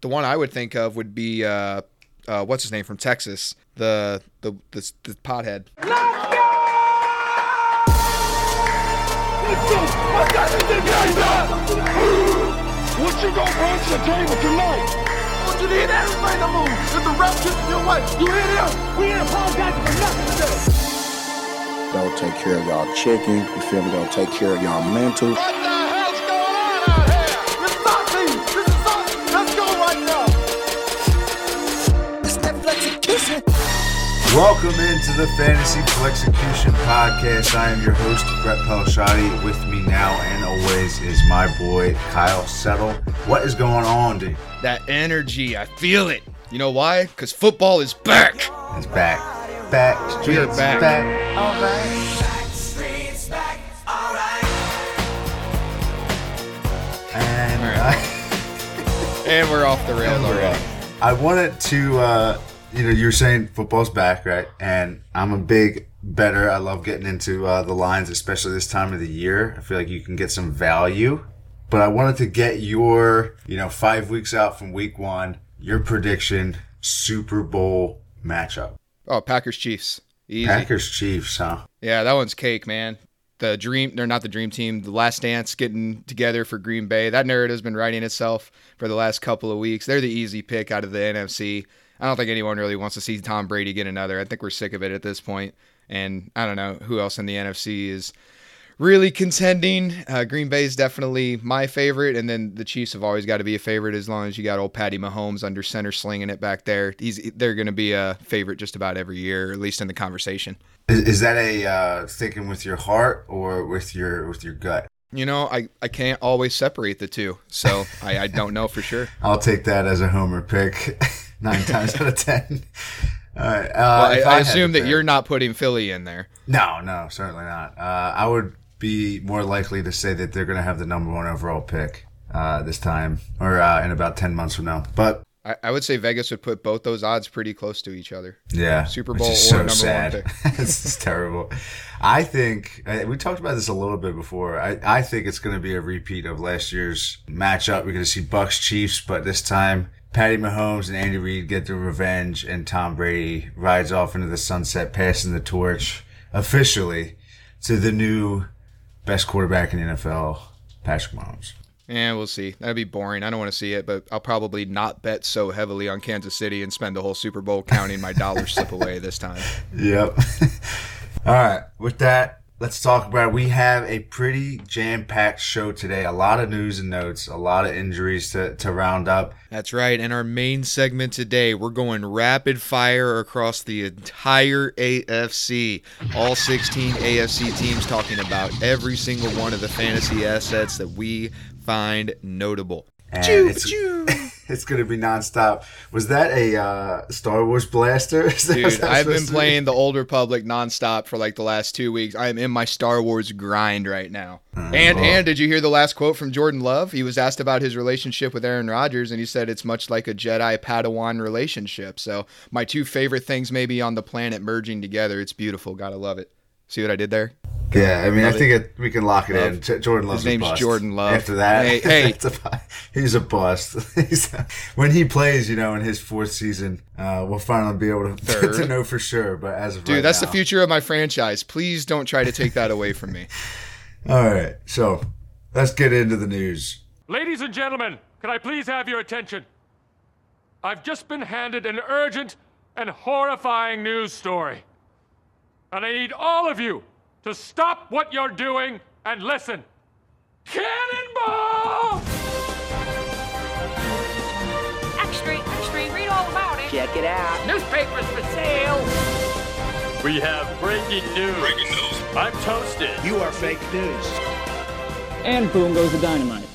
The one I would think of would be uh, uh, what's his name from Texas, the the the, the pothead. What you gonna bring to the table tonight? I want you to hit everything to move. If the ref kisses your wife, you hit him. We ain't apologizing for nothing today. Don't take care of y'all chicken. You feel me? Don't take care of y'all mental. Welcome into the Fantasy Execution Podcast. I am your host, Brett Pelishati. With me now and always is my boy, Kyle Settle. What is going on, dude? That energy, I feel it. You know why? Because football is back. It's back. Back. We are Streets back. back. And I- And we're off the rails And we're already. I wanted to, uh, you know, you were saying football's back, right? And I'm a big better. I love getting into uh, the lines, especially this time of the year. I feel like you can get some value. But I wanted to get your, you know, five weeks out from week one, your prediction Super Bowl matchup. Oh, Packers Chiefs. Easy. Packers Chiefs, huh? Yeah, that one's cake, man. The dream, they're not the dream team. The last dance getting together for Green Bay. That narrative's been writing itself for the last couple of weeks. They're the easy pick out of the NFC. I don't think anyone really wants to see Tom Brady get another. I think we're sick of it at this point. And I don't know who else in the NFC is really contending. Uh, Green Bay is definitely my favorite, and then the Chiefs have always got to be a favorite as long as you got old Patty Mahomes under center slinging it back there. He's they're going to be a favorite just about every year, at least in the conversation. Is, is that a uh, thinking with your heart or with your with your gut? You know, I, I can't always separate the two, so I, I don't know for sure. I'll take that as a homer pick nine times out of ten. All right. Uh, Well, if I, I assume that pick- you're not putting Philly in there. No, no, certainly not. Uh, I would be more likely to say that they're going to have the number one overall pick uh, this time, or uh, in about ten months from now. But I, I would say Vegas would put both those odds pretty close to each other. yeah, Super Bowl or number one pick. this is terrible. I think uh, we talked about this a little bit before. I, I think it's going to be a repeat of last year's matchup. We're going to see Bucs Chiefs, but this time Patty Mahomes and Andy Reid get their revenge, and Tom Brady rides off into the sunset, passing the torch officially to the new best quarterback in the NFL, Patrick Mahomes. Yeah, we'll see. That'd be boring. I don't want to see it, but I'll probably not bet so heavily on Kansas City and spend the whole Super Bowl counting my dollars slip away this time. Yep. All right. With that, let's talk about it. We have a pretty jam packed show today. A lot of news and notes, a lot of injuries to, to round up. That's right. And our main segment today, we're going rapid fire across the entire AFC. All 16 AFC teams talking about every single one of the fantasy assets that we find notable. And Choo, it's, going to be nonstop. Was that a uh, Star Wars blaster? Is that- is Dude, I've been to be? playing the Old Republic nonstop for like the last two weeks. I am in my Star Wars grind right now. and Oh. and did you hear the last quote from Jordan Love? He was asked about his relationship with Aaron Rodgers, and he said it's much like a Jedi Padawan relationship. So my two favorite things maybe on the planet merging together. It's beautiful. Gotta love it. See what I did there? Yeah, I mean, I think it, we can lock it in. J- Jordan Love's His name's a bust. Jordan Love. After that, Hey, hey. a he's a bust. He's when he plays, you know, in his fourth season, uh, we'll finally be able to, Third. to know for sure. But as of Dude, right that's now- the future of my franchise. Please don't try to take that away from me. All right, so let's get into the news. Ladies and gentlemen, can I please have your attention? I've just been handed an urgent and horrifying news story. And I need all of you to stop what you're doing and listen. Cannonball! Extra, extra, read all about it. Check it out. Newspapers for sale. We have breaking news. Breaking news. I'm toasted. You are fake news. And boom goes the dynamite.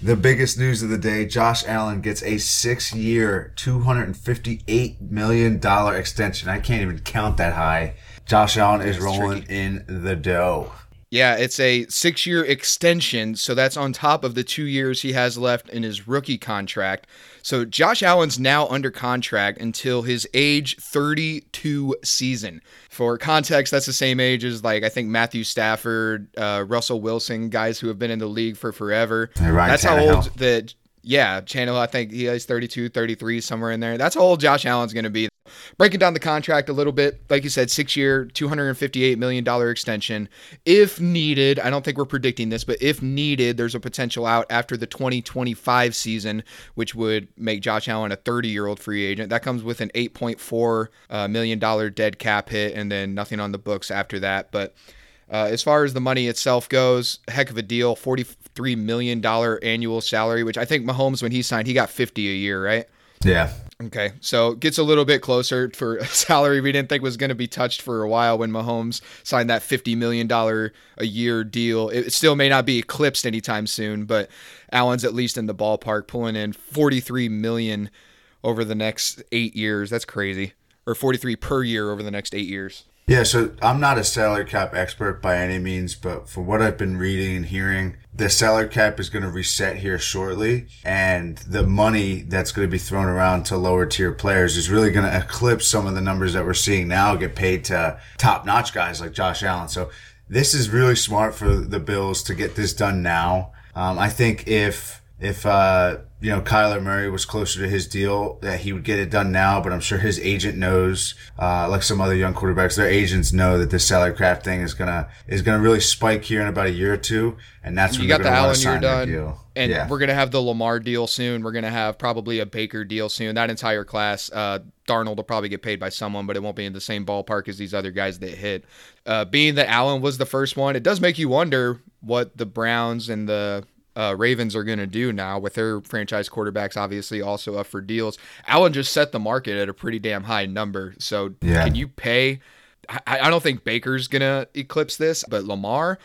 The biggest news of the day: Josh Allen gets a six-year, two hundred and fifty-eight million dollar extension. I can't even count that high. Josh Allen is rolling in the dough. Yeah, it's a six year extension. So that's on top of the two years he has left in his rookie contract. So Josh Allen's now under contract until his age 32 season. For context, that's the same age as, like, I think Matthew Stafford, uh, Russell Wilson, guys who have been in the league for forever. That's how old that. Yeah, Channel, I think he is 32, 33, somewhere in there. That's how old Josh Allen's going to be. Breaking down the contract a little bit, like you said, six year, $258 million extension. If needed, I don't think we're predicting this, but if needed, there's a potential out after the 2025 season, which would make Josh Allen a 30 year old free agent. That comes with an $8.4 uh, million dead cap hit and then nothing on the books after that. But uh, as far as the money itself goes, heck of a deal. $43 million annual salary, which I think Mahomes, when he signed, he got 50 a year, right? Yeah. Okay, so it gets a little bit closer for a salary we didn't think was going to be touched for a while when Mahomes signed that $50 million a year deal. It still may not be eclipsed anytime soon, but Allen's at least in the ballpark, pulling in 43 million over the next eight years. That's crazy. Or 43 per year over the next eight years. Yeah, so I'm not a salary cap expert by any means, but for what I've been reading and hearing, the salary cap is going to reset here shortly, and the money that's going to be thrown around to lower tier players is really going to eclipse some of the numbers that we're seeing now get paid to top notch guys like Josh Allen. So this is really smart for the Bills to get this done now. Um, I think if if uh, you know Kyler Murray was closer to his deal, that he would get it done now. But I'm sure his agent knows, uh, like some other young quarterbacks, their agents know that this salary cap thing is gonna is gonna really spike here in about a year or two, and that's when you got the Allen year done, deal. and yeah. we're gonna have the Lamar deal soon. We're gonna have probably a Baker deal soon. That entire class, uh, Darnold will probably get paid by someone, but it won't be in the same ballpark as these other guys that hit. Uh, being that Allen was the first one, it does make you wonder what the Browns and the uh, Ravens are going to do now with their franchise quarterbacks, obviously also up for deals. Allen just set the market at a pretty damn high number. So Yeah. can you pay? I, I don't think Baker's going to eclipse this, but Lamar,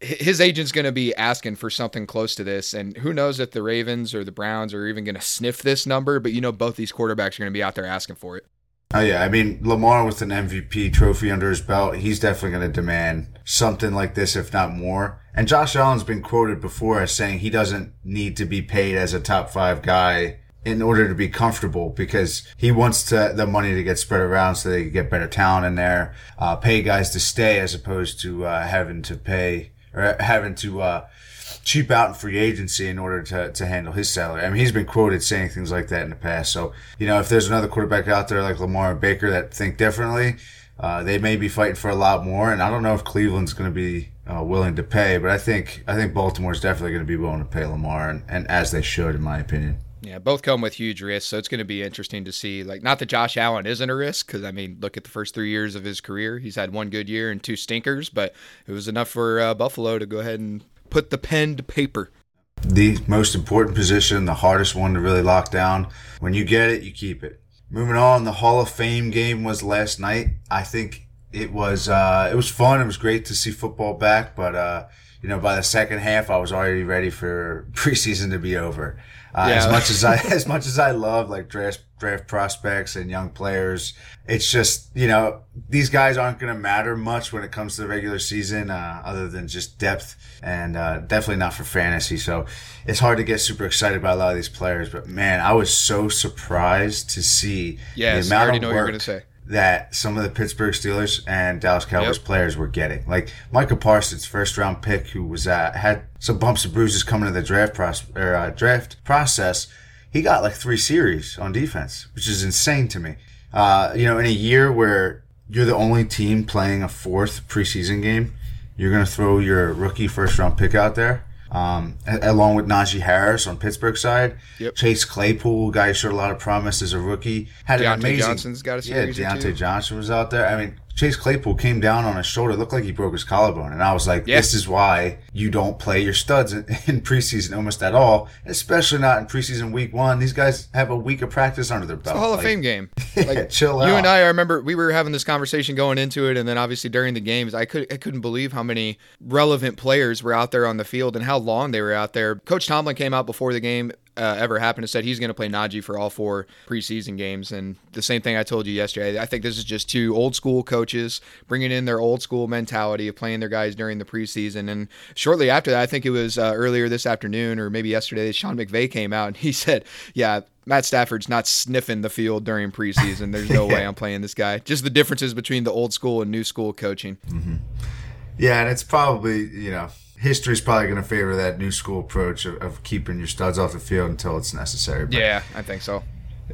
his agent's going to be asking for something close to this. And who knows if the Ravens or the Browns are even going to sniff this number, but you know, both these quarterbacks are going to be out there asking for it. Oh yeah, I mean Lamar with an MVP trophy under his belt, he's definitely going to demand something like this, if not more. And Josh Allen's been quoted before as saying he doesn't need to be paid as a top five guy in order to be comfortable because he wants to, the money to get spread around so they can get better talent in there, uh, pay guys to stay as opposed to uh, having to pay or having to uh, cheap out in free agency in order to, to handle his salary. I mean, he's been quoted saying things like that in the past. So, you know, if there's another quarterback out there like Lamar and Baker that think differently, uh, they may be fighting for a lot more. And I don't know if Cleveland's going to be uh, willing to pay, but I think I think Baltimore's definitely going to be willing to pay Lamar, and, and as they should, in my opinion. Yeah, both come with huge risks, so it's going to be interesting to see. Like, not that Josh Allen isn't a risk, because I mean, look at the first three years of his career. He's had one good year and two stinkers, but it was enough for uh, Buffalo to go ahead and put the pen to paper. the most important position, the hardest one to really lock down. When you get it, you keep it. Moving on, the Hall of Fame game was last night. I think it was uh, it was fun. It was great to see football back, but uh, you know, by the second half, I was already ready for preseason to be over. Uh, Yeah. As much as I as much as I love like draft draft prospects and young players, it's just you know these guys aren't going to matter much when it comes to the regular season, uh, other than just depth and uh, definitely not for fantasy. So it's hard to get super excited about a lot of these players. But man, I was so surprised to see Yes, the I amount already of know what you're gonna say. That some of the Pittsburgh Steelers and Dallas Cowboys Yep. players were getting. Like Michael Parsons, first round pick, who was uh, had some bumps and bruises coming to the draft process, or, uh, draft process. He got like three series on defense, which is insane to me. Uh, you know, in a year where you're the only team playing a fourth preseason game, you're going to throw your rookie first round pick out there. Um, along with Najee Harris on Pittsburgh side, Yep. Chase Claypool, guy showed a lot of promise as a rookie, had an amazing. Johnson's got a yeah, Diontae. Johnson was out there. I mean, Chase Claypool came down on his shoulder, looked like he broke his collarbone, and I was like, Yeah. "This is why you don't play your studs in, in preseason almost at all, especially not in preseason week one. These guys have a week of practice under their belt. The Hall of Like, Fame game. Yeah, chill out. You and I, I remember we were having this conversation going into it, and then obviously during the games, I could I couldn't believe how many relevant players were out there on the field and how long they were out there. Coach Tomlin came out before the game uh, ever happened and said he's going to play Najee for all four preseason games, and the same thing I told you yesterday. I think this is just two old school coaches bringing in their old school mentality of playing their guys during the preseason, and shortly after that, I think it was uh, earlier this afternoon or maybe yesterday, Sean McVay came out and he said, "Yeah." Matt Stafford's not sniffing the field during preseason. There's no way I'm playing this guy. Just the differences between the old school and new school coaching. Yeah, and it's probably you know history's probably going to favor that new school approach of, of keeping your studs off the field until it's necessary. But Yeah, I think so.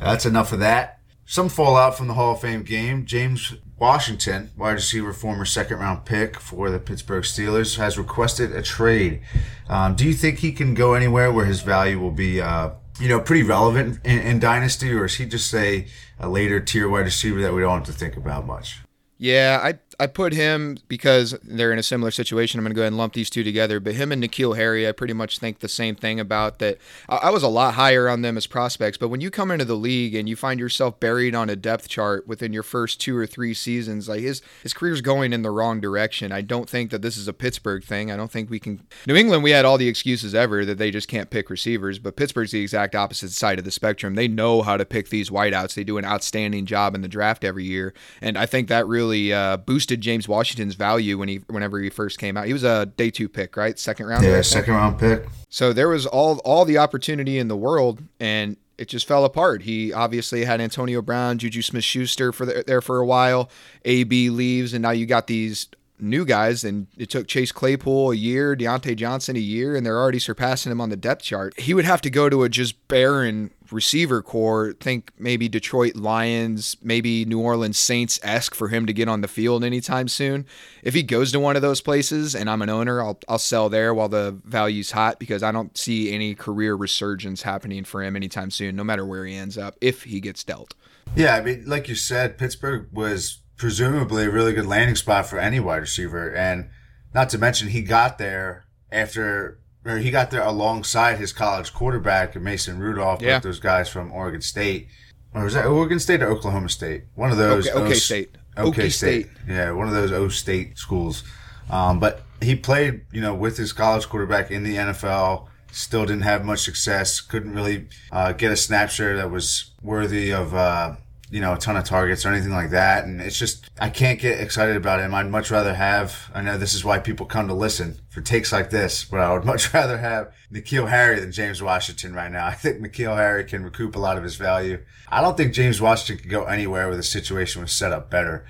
That's enough of that. Some fallout from the Hall of Fame game. James Washington, wide receiver, former second round pick for the Pittsburgh Steelers, has requested a trade. Um, do you think he can go anywhere where his value will be, uh, you know, pretty relevant in, in Dynasty, or is he just say a later tier wide receiver that we don't have to think about much? Yeah, I I put him because they're in a similar situation. I'm going to go ahead and lump these two together. But him and N'Keal Harry, I pretty much think the same thing about that. I, was a lot higher on them as prospects, but when you come into the league and you find yourself buried on a depth chart within your first two or three seasons, like his his career's going in the wrong direction. I don't think that this is a Pittsburgh thing. I don't think we can. New England, we had all the excuses ever that they just can't pick receivers, but Pittsburgh's the exact opposite side of the spectrum. They know how to pick these wideouts. They do an outstanding job in the draft every year, and I think that really uh, James Washington's value when he whenever he first came out. He was a day two pick, right? Second round. Yeah, second round pick. So there was all all the opportunity in the world, and it just fell apart. He obviously had Antonio Brown, Juju Smith Schuster for the, there for a while. AB leaves, and now you got these new guys, and it took Chase Claypool a year, Diontae Johnson a year, and they're already surpassing him on the depth chart. He would have to go to a just barren receiver core. Think maybe Detroit Lions, maybe New Orleans Saints esque for him to get on the field anytime soon. If he goes to one of those places and I'm an owner, I'll I'll sell there while the value's hot because I don't see any career resurgence happening for him anytime soon, no matter where he ends up, if he gets dealt. Yeah, I mean, like you said, Pittsburgh was presumably a really good landing spot for any wide receiver, and not to mention he got there after or he got there alongside his college quarterback Mason Rudolph, Yeah. with those guys from Oregon State, or was that Oregon State or Oklahoma State? One of those. Okay, okay State. OK OK State. State. Yeah, one of those O State schools. Um, but he played, you know, with his college quarterback in the NFL. Still didn't have much success. Couldn't really uh, get a snap share that was worthy of, uh, you know, a ton of targets or anything like that. And it's just, I can't get excited about him. I'd much rather have, I know this is why people come to listen for takes like this, but I would much rather have N'Keal Harry than James Washington right now. I think N'Keal Harry can recoup a lot of his value. I don't think James Washington could go anywhere where the situation was set up better.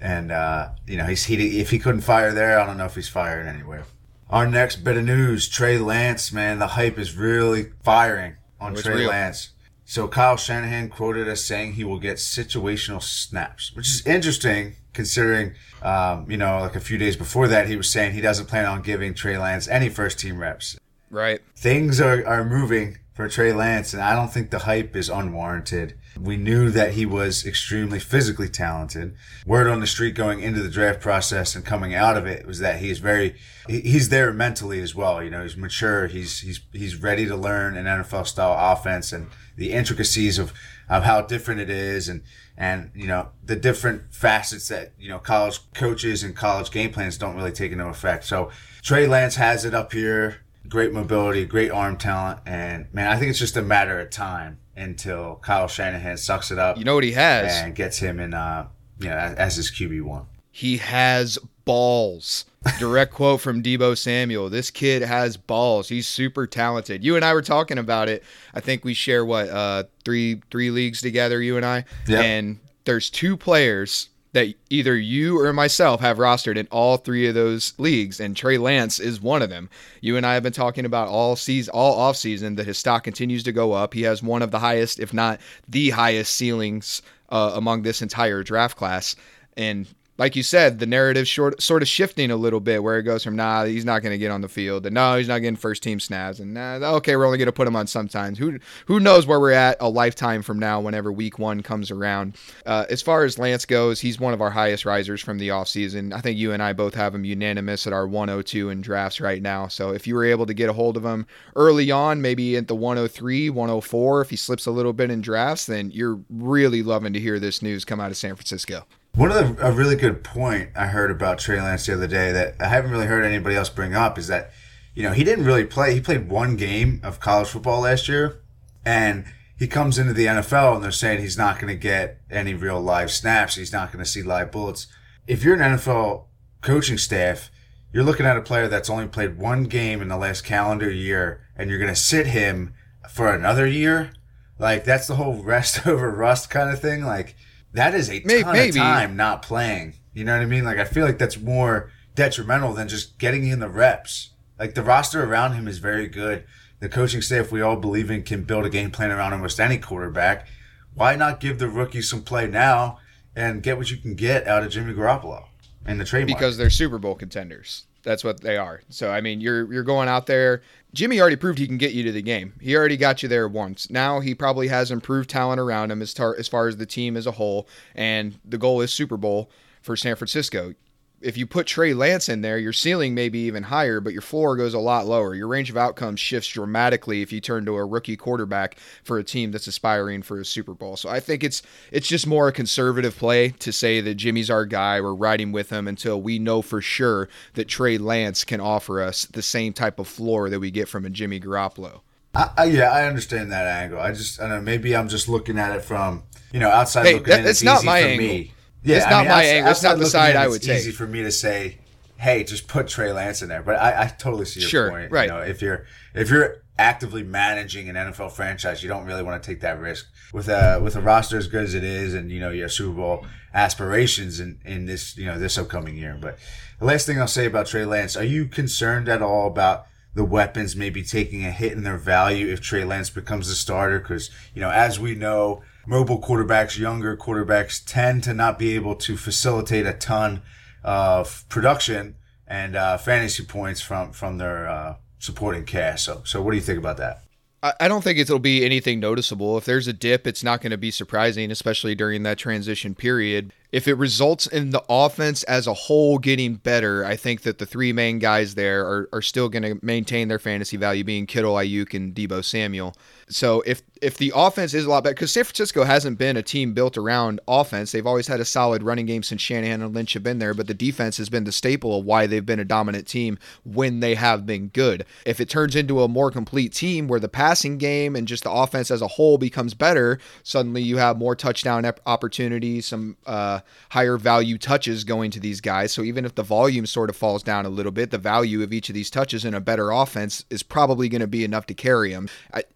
And, uh, you know, he's, he, if he couldn't fire there, I don't know if he's fired anywhere. Our next bit of news, Trey Lance, man, the hype is really firing on Trey real. Lance. So Kyle Shanahan quoted as saying he will get situational snaps, which is interesting considering, um, you know, like a few days before that, he was saying he doesn't plan on giving Trey Lance any first team reps. Right. Things are, are moving for Trey Lance, and I don't think the hype is unwarranted. We knew that he was extremely physically talented. Word on the street going into the draft process and coming out of it was that he's very, he's there mentally as well. You know, he's mature. He's, he's, he's ready to learn an NFL style offense and the intricacies of, of how different it is and, and, you know, the different facets that, you know, college coaches and college game plans don't really take into effect. So Trey Lance has it up here great mobility, great arm talent, and man, I think it's just a matter of time until Kyle Shanahan sucks it up You know what he has? and gets him in, uh, you know, as, as his QB one. He has balls. Direct quote from Deebo Samuel. This kid has balls. He's super talented. You and I were talking about it. I think we share what uh three three leagues together, you and I. Yep. And there's two players that either you or myself have rostered in all three of those leagues, and Trey Lance is one of them. You and I have been talking about all season, all off season that his stock continues to go up. He has one of the highest, if not the highest, ceilings uh, among this entire draft class, and like you said, the narrative short, sort of shifting a little bit where it goes from nah, he's not going to get on the field, and no, he's not getting first team snaps, and nah, okay, we're only going to put him on sometimes. Who who knows where we're at a lifetime from now whenever week one comes around. Uh, as far as Lance goes, he's one of our highest risers from the offseason. I think you and I both have him unanimous at our 102 in drafts right now. So if you were able to get a hold of him early on, maybe at the 103, 104, if he slips a little bit in drafts, then you're really loving to hear this news come out of San Francisco. One of the a really good point I heard about Trey Lance the other day that I haven't really heard anybody else bring up is that, you know, he didn't really play. He played one game of college football last year, and he comes into the NFL and they're saying he's not going to get any real live snaps. He's not going to see live bullets. If you're an NFL coaching staff, you're looking at a player that's only played one game in the last calendar year, and you're going to sit him for another year. Like that's the whole rest over rust kind of thing. Like that is a May- ton maybe. of time not playing. You know what I mean? Like I feel like that's more detrimental than just getting in the reps. Like the roster around him is very good. The coaching staff we all believe in can build a game plan around almost any quarterback. Why not give the rookies some play now and get what you can get out of Jimmy Garoppolo in the trade market? because they're Super Bowl contenders. That's what they are. So I mean, you're you're going out there. Jimmy already proved he can get you to the game. He already got you there once. Now he probably has improved talent around him as tar- as far as the team as a whole, and the goal is Super Bowl for San Francisco. If you put Trey Lance in there, your ceiling may be even higher, but your floor goes a lot lower. Your range of outcomes shifts dramatically if you turn to a rookie quarterback for a team that's aspiring for a Super Bowl. So I think it's it's just more a conservative play to say that Jimmy's our guy. We're riding with him until we know for sure that Trey Lance can offer us the same type of floor that we get from a Jimmy Garoppolo. I, I, yeah, I understand that angle. I just, I don't know, maybe I'm just looking at it from, you know, outside Hey, looking that- in. It's not easy my for angle. me. Yeah, It's I not mean, my angle. It's not the side I would it's would easy for me to say, hey, just put Trey Lance in there. But I, I totally see your Sure, point. right. You know, if you're if you're actively managing an NFL franchise, you don't really want to take that risk with a with a roster as good as it is, and you know your Super Bowl aspirations in in this you know this upcoming year. But the last thing I'll say about Trey Lance, are you concerned at all about? The weapons maybe taking a hit in their value if Trey Lance becomes the starter, because you know, as we know, mobile quarterbacks, younger quarterbacks tend to not be able to facilitate a ton of production and uh, fantasy points from from their uh, supporting cast. So, so what do you think about that? I I don't think it'll be anything noticeable. If there's a dip, it's not going to be surprising, especially during that transition period. If it results in the offense as a whole getting better, I think that the three main guys there are, are still going to maintain their fantasy value, being Kittle, Aiyuk, and Deebo Samuel. So if if the offense is a lot better, because San Francisco hasn't been a team built around offense, they've always had a solid running game since Shanahan and Lynch have been there, but the defense has been the staple of why they've been a dominant team when they have been good. If it turns into a more complete team where the passing game and just the offense as a whole becomes better, suddenly you have more touchdown opportunities, some uh, higher value touches going to these guys. So even if the volume sort of falls down a little bit, the value of each of these touches in a better offense is probably going to be enough to carry him.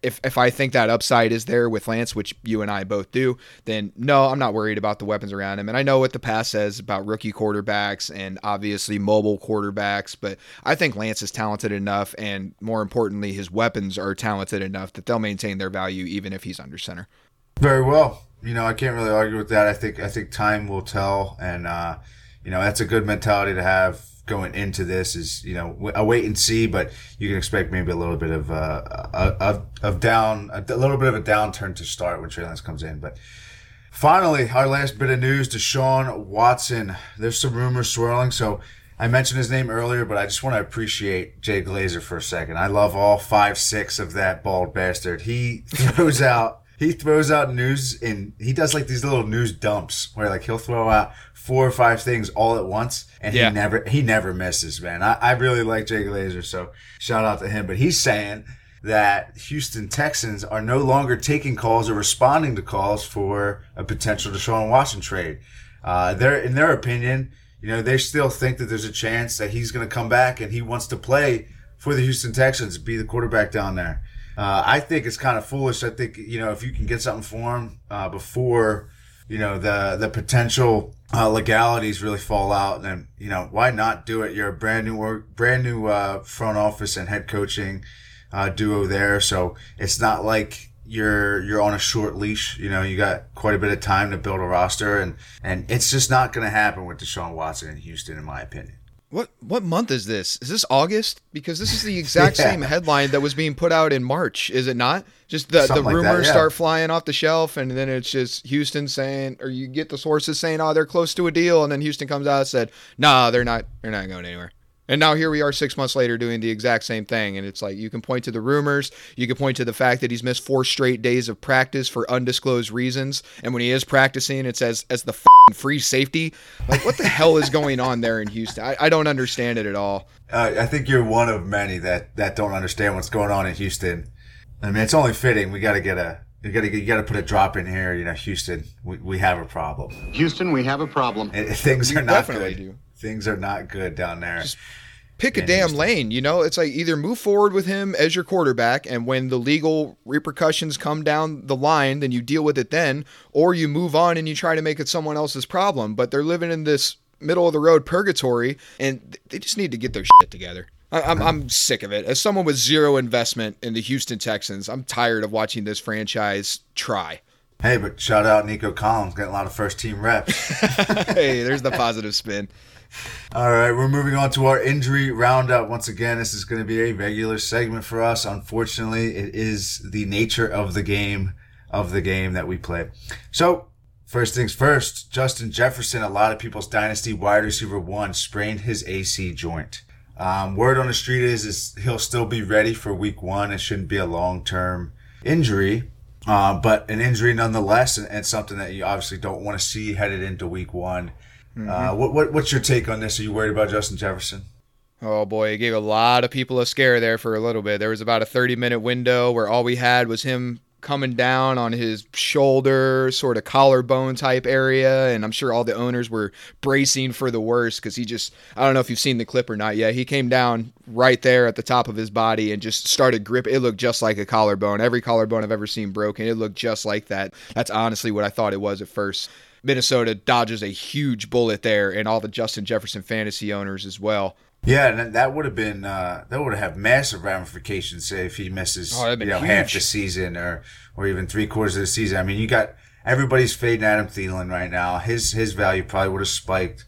If if I think that upside is there with Lance, which you and I both do, then no, I'm not worried about the weapons around him. And I know what the past says about rookie quarterbacks and obviously mobile quarterbacks, but I think Lance is talented enough, and more importantly, his weapons are talented enough that they'll maintain their value even if he's under center. Very well. You know, I can't really argue with that. I think I think time will tell, and uh, you know that's a good mentality to have going into this. Is you know a wait and see, but you can expect maybe a little bit of uh, of, of down, a little bit of a downturn to start when Trey Lance comes in, but. Finally, our last bit of news: Deshaun Watson. There's some rumors swirling, so I mentioned his name earlier, but I just want to appreciate Jay Glazer for a second. I love all five, six of that bald bastard. He throws out he throws out news and he does like these little news dumps where like he'll throw out four or five things all at once and Yeah. he never he never misses, man. I, I really like Jay Glazer, so shout out to him. But he's saying that Houston Texans are no longer taking calls or responding to calls for a potential Deshaun Watson trade. Uh, they're in their opinion, you know, they still think that there's a chance that he's going to come back and he wants to play for the Houston Texans, be the quarterback down there. Uh, I think it's kind of foolish. I think you know if you can get something for him uh, before you know the the potential uh, legalities really fall out, then you know why not do it? You're a brand new work, brand new uh, front office and head coaching uh, duo there, so it's not like you're you're on a short leash. You know you got quite a bit of time to build a roster, and and it's just not going to happen with Deshaun Watson in Houston, in my opinion. What what month is this? Is this August? Because this is the exact Yeah. same headline that was being put out in March, is it not? Just the, the Something like that, rumors yeah. start flying off the shelf, and then it's just Houston saying, or you get the sources saying, "Oh, they're close to a deal," and then Houston comes out and said, "Nah, they're not. They're not going anywhere." And now here we are, six months later, doing the exact same thing. And it's like you can point to the rumors, you can point to the fact that he's missed four straight days of practice for undisclosed reasons, and when he is practicing, it says as the f***ing free safety. Like, what the hell is going on there in Houston? I, I don't understand it at all. Uh, I think you're one of many that, that don't understand what's going on in Houston. I mean, it's only fitting. We got to get a, you got to, you got to put a drop in here. You know, Houston, we, we have a problem. Houston, we have a problem. And things You are not definitely good. do. Things are not good down there. pick a damn lane. You know, it's like either move forward with him as your quarterback, and when the legal repercussions come down the line, then you deal with it then, or you move on and you try to make it someone else's problem. But they're living in this middle of the road purgatory, and they just need to get their shit together. I'm I'm sick of it. As someone with zero investment in the Houston Texans, I'm tired of watching this franchise try. Hey, but shout out Nico Collins, getting a lot of first team reps. hey, there's the positive spin. All right, we're moving on to our injury roundup. Once again, this is going to be a regular segment for us. Unfortunately, it is the nature of the game of the game that we play. So, first things first, Justin Jefferson, a lot of people's dynasty wide receiver one, sprained his AC joint. Um, word on the street is is he'll still be ready for week one. It shouldn't be a long term injury. Uh, but an injury nonetheless, and, and, something that you obviously don't want to see headed into week one. Mm-hmm. Uh, what, what, what's your take on this? Are you worried about Justin Jefferson? Oh boy, it gave a lot of people a scare there for a little bit. There was about a 30 minute window where all we had was him coming down on his shoulder, sort of collarbone type area. And I'm sure all the owners were bracing for the worst because he just, I don't know if you've seen the clip or not yet. He came down right there at the top of his body and just started grip. It looked just like a collarbone. Every collarbone I've ever seen broken, it looked just like that. That's honestly what I thought it was at first. Minnesota dodges a huge bullet there, and all the Justin Jefferson fantasy owners as well. Yeah, and that would have been uh, that would have massive ramifications. Say if he misses, oh, you know, huge. half the season or or even three quarters of the season. I mean, you got everybody's fading Adam Thielen right now. His his value probably would have spiked.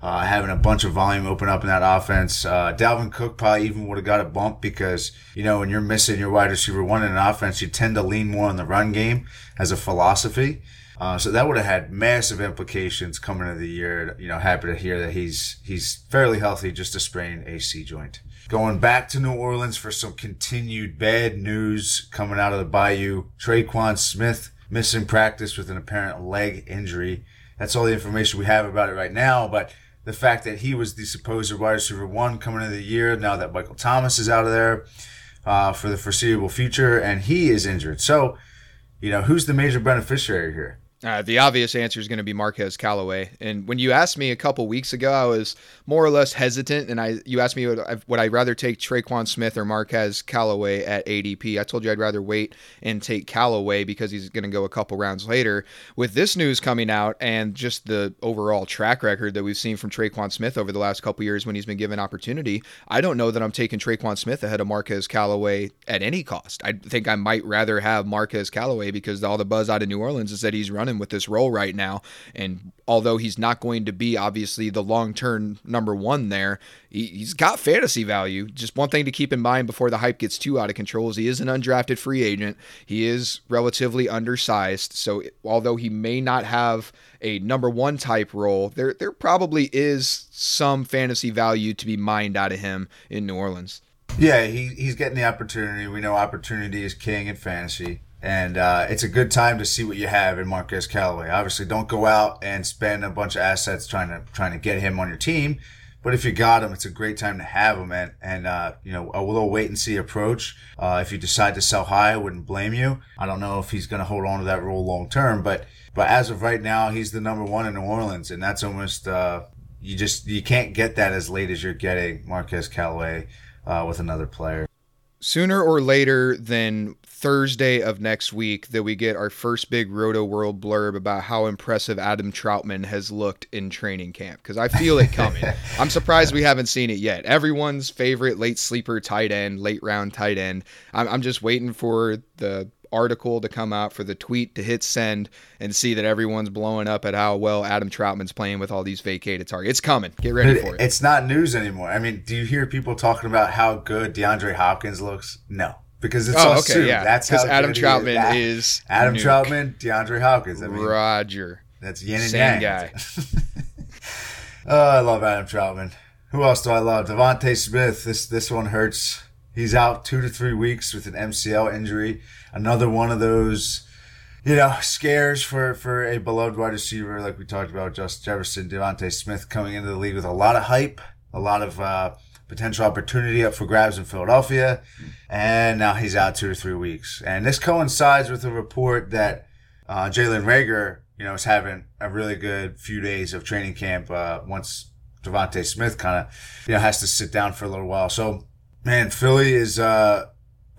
Uh, having a bunch of volume open up in that offense. Uh, Dalvin Cook probably even would have got a bump because, you know, when you're missing your wide receiver one in an offense, you tend to lean more on the run game as a philosophy. Uh, so that would have had massive implications coming into the year. You know, happy to hear that he's he's fairly healthy, just a sprained AC joint. Going back to New Orleans for some continued bad news coming out of the Bayou. Tre'Quan Smith missing practice with an apparent leg injury. That's all the information we have about it right now. But the fact that he was the supposed wide receiver one coming into the year, now that Michael Thomas is out of there uh, for the foreseeable future, and he is injured. So, you know, who's the major beneficiary here? Uh, the obvious answer is going to be Marquez Callaway. And when you asked me a couple weeks ago, I was more or less hesitant. And I, you asked me would, I, would I rather take Tre'Quan Smith or Marquez Callaway at ADP. I told you I'd rather wait and take Callaway because he's going to go a couple rounds later. With this news coming out and just the overall track record that we've seen from Tre'Quan Smith over the last couple years when he's been given opportunity, I don't know that I'm taking Tre'Quan Smith ahead of Marquez Callaway at any cost. I think I might rather have Marquez Callaway because all the buzz out of New Orleans is that he's running with this role right now. And although he's not going to be obviously the long term number one there, he, has got fantasy value. Just one thing to keep in mind before the hype gets too out of control is he is an undrafted free agent. He is relatively undersized. So although he may not have a number one type role, there there probably is some fantasy value to be mined out of him in New Orleans. Yeah, he, he's getting the opportunity. We know opportunity is king in fantasy. And uh, it's a good time to see what you have in Marquez Callaway. Obviously, don't go out and spend a bunch of assets trying to trying to get him on your team. But if you got him, it's a great time to have him. And, and uh, you know, a little wait and see approach. Uh, if you decide to sell high, I wouldn't blame you. I don't know if he's going to hold on to that role long term, but but as of right now, he's the number one in New Orleans, and that's almost uh, you just you can't get that as late as you're getting Marquez Callaway uh, with another player. Sooner or later than Thursday of next week that we get our first big Rotoworld blurb about how impressive Adam Trautman has looked in training camp because I feel it coming. I'm surprised we haven't seen it yet. Everyone's favorite late sleeper tight end, late round tight end. I'm, I'm just waiting for the article to come out for the tweet to hit send and see that everyone's blowing up at how well Adam Trautman's playing with all these vacated targets. It's coming. Get ready for it. It's not news anymore. I mean, do you hear people talking about how good DeAndre Hopkins looks? No. Because it's oh, okay, yeah. That's how Adam Trautman is. is Adam nuke. Trautman, DeAndre Hopkins. I mean, Roger. That's yin and Same yang. guy. oh, I love Adam Trautman. Who else do I love? DeVonta Smith. This this one hurts. He's out two to three weeks with an MCL injury. Another one of those, you know, scares for, for a beloved wide receiver like we talked about, Justin Jefferson, DeVonta Smith coming into the league with a lot of hype, a lot of uh, potential opportunity up for grabs in Philadelphia. And now he's out two to three weeks. And this coincides with a report that uh, Jalen Reagor, you know, is having a really good few days of training camp uh, once DeVonta Smith kind of, you know, has to sit down for a little while. So Man, Philly is uh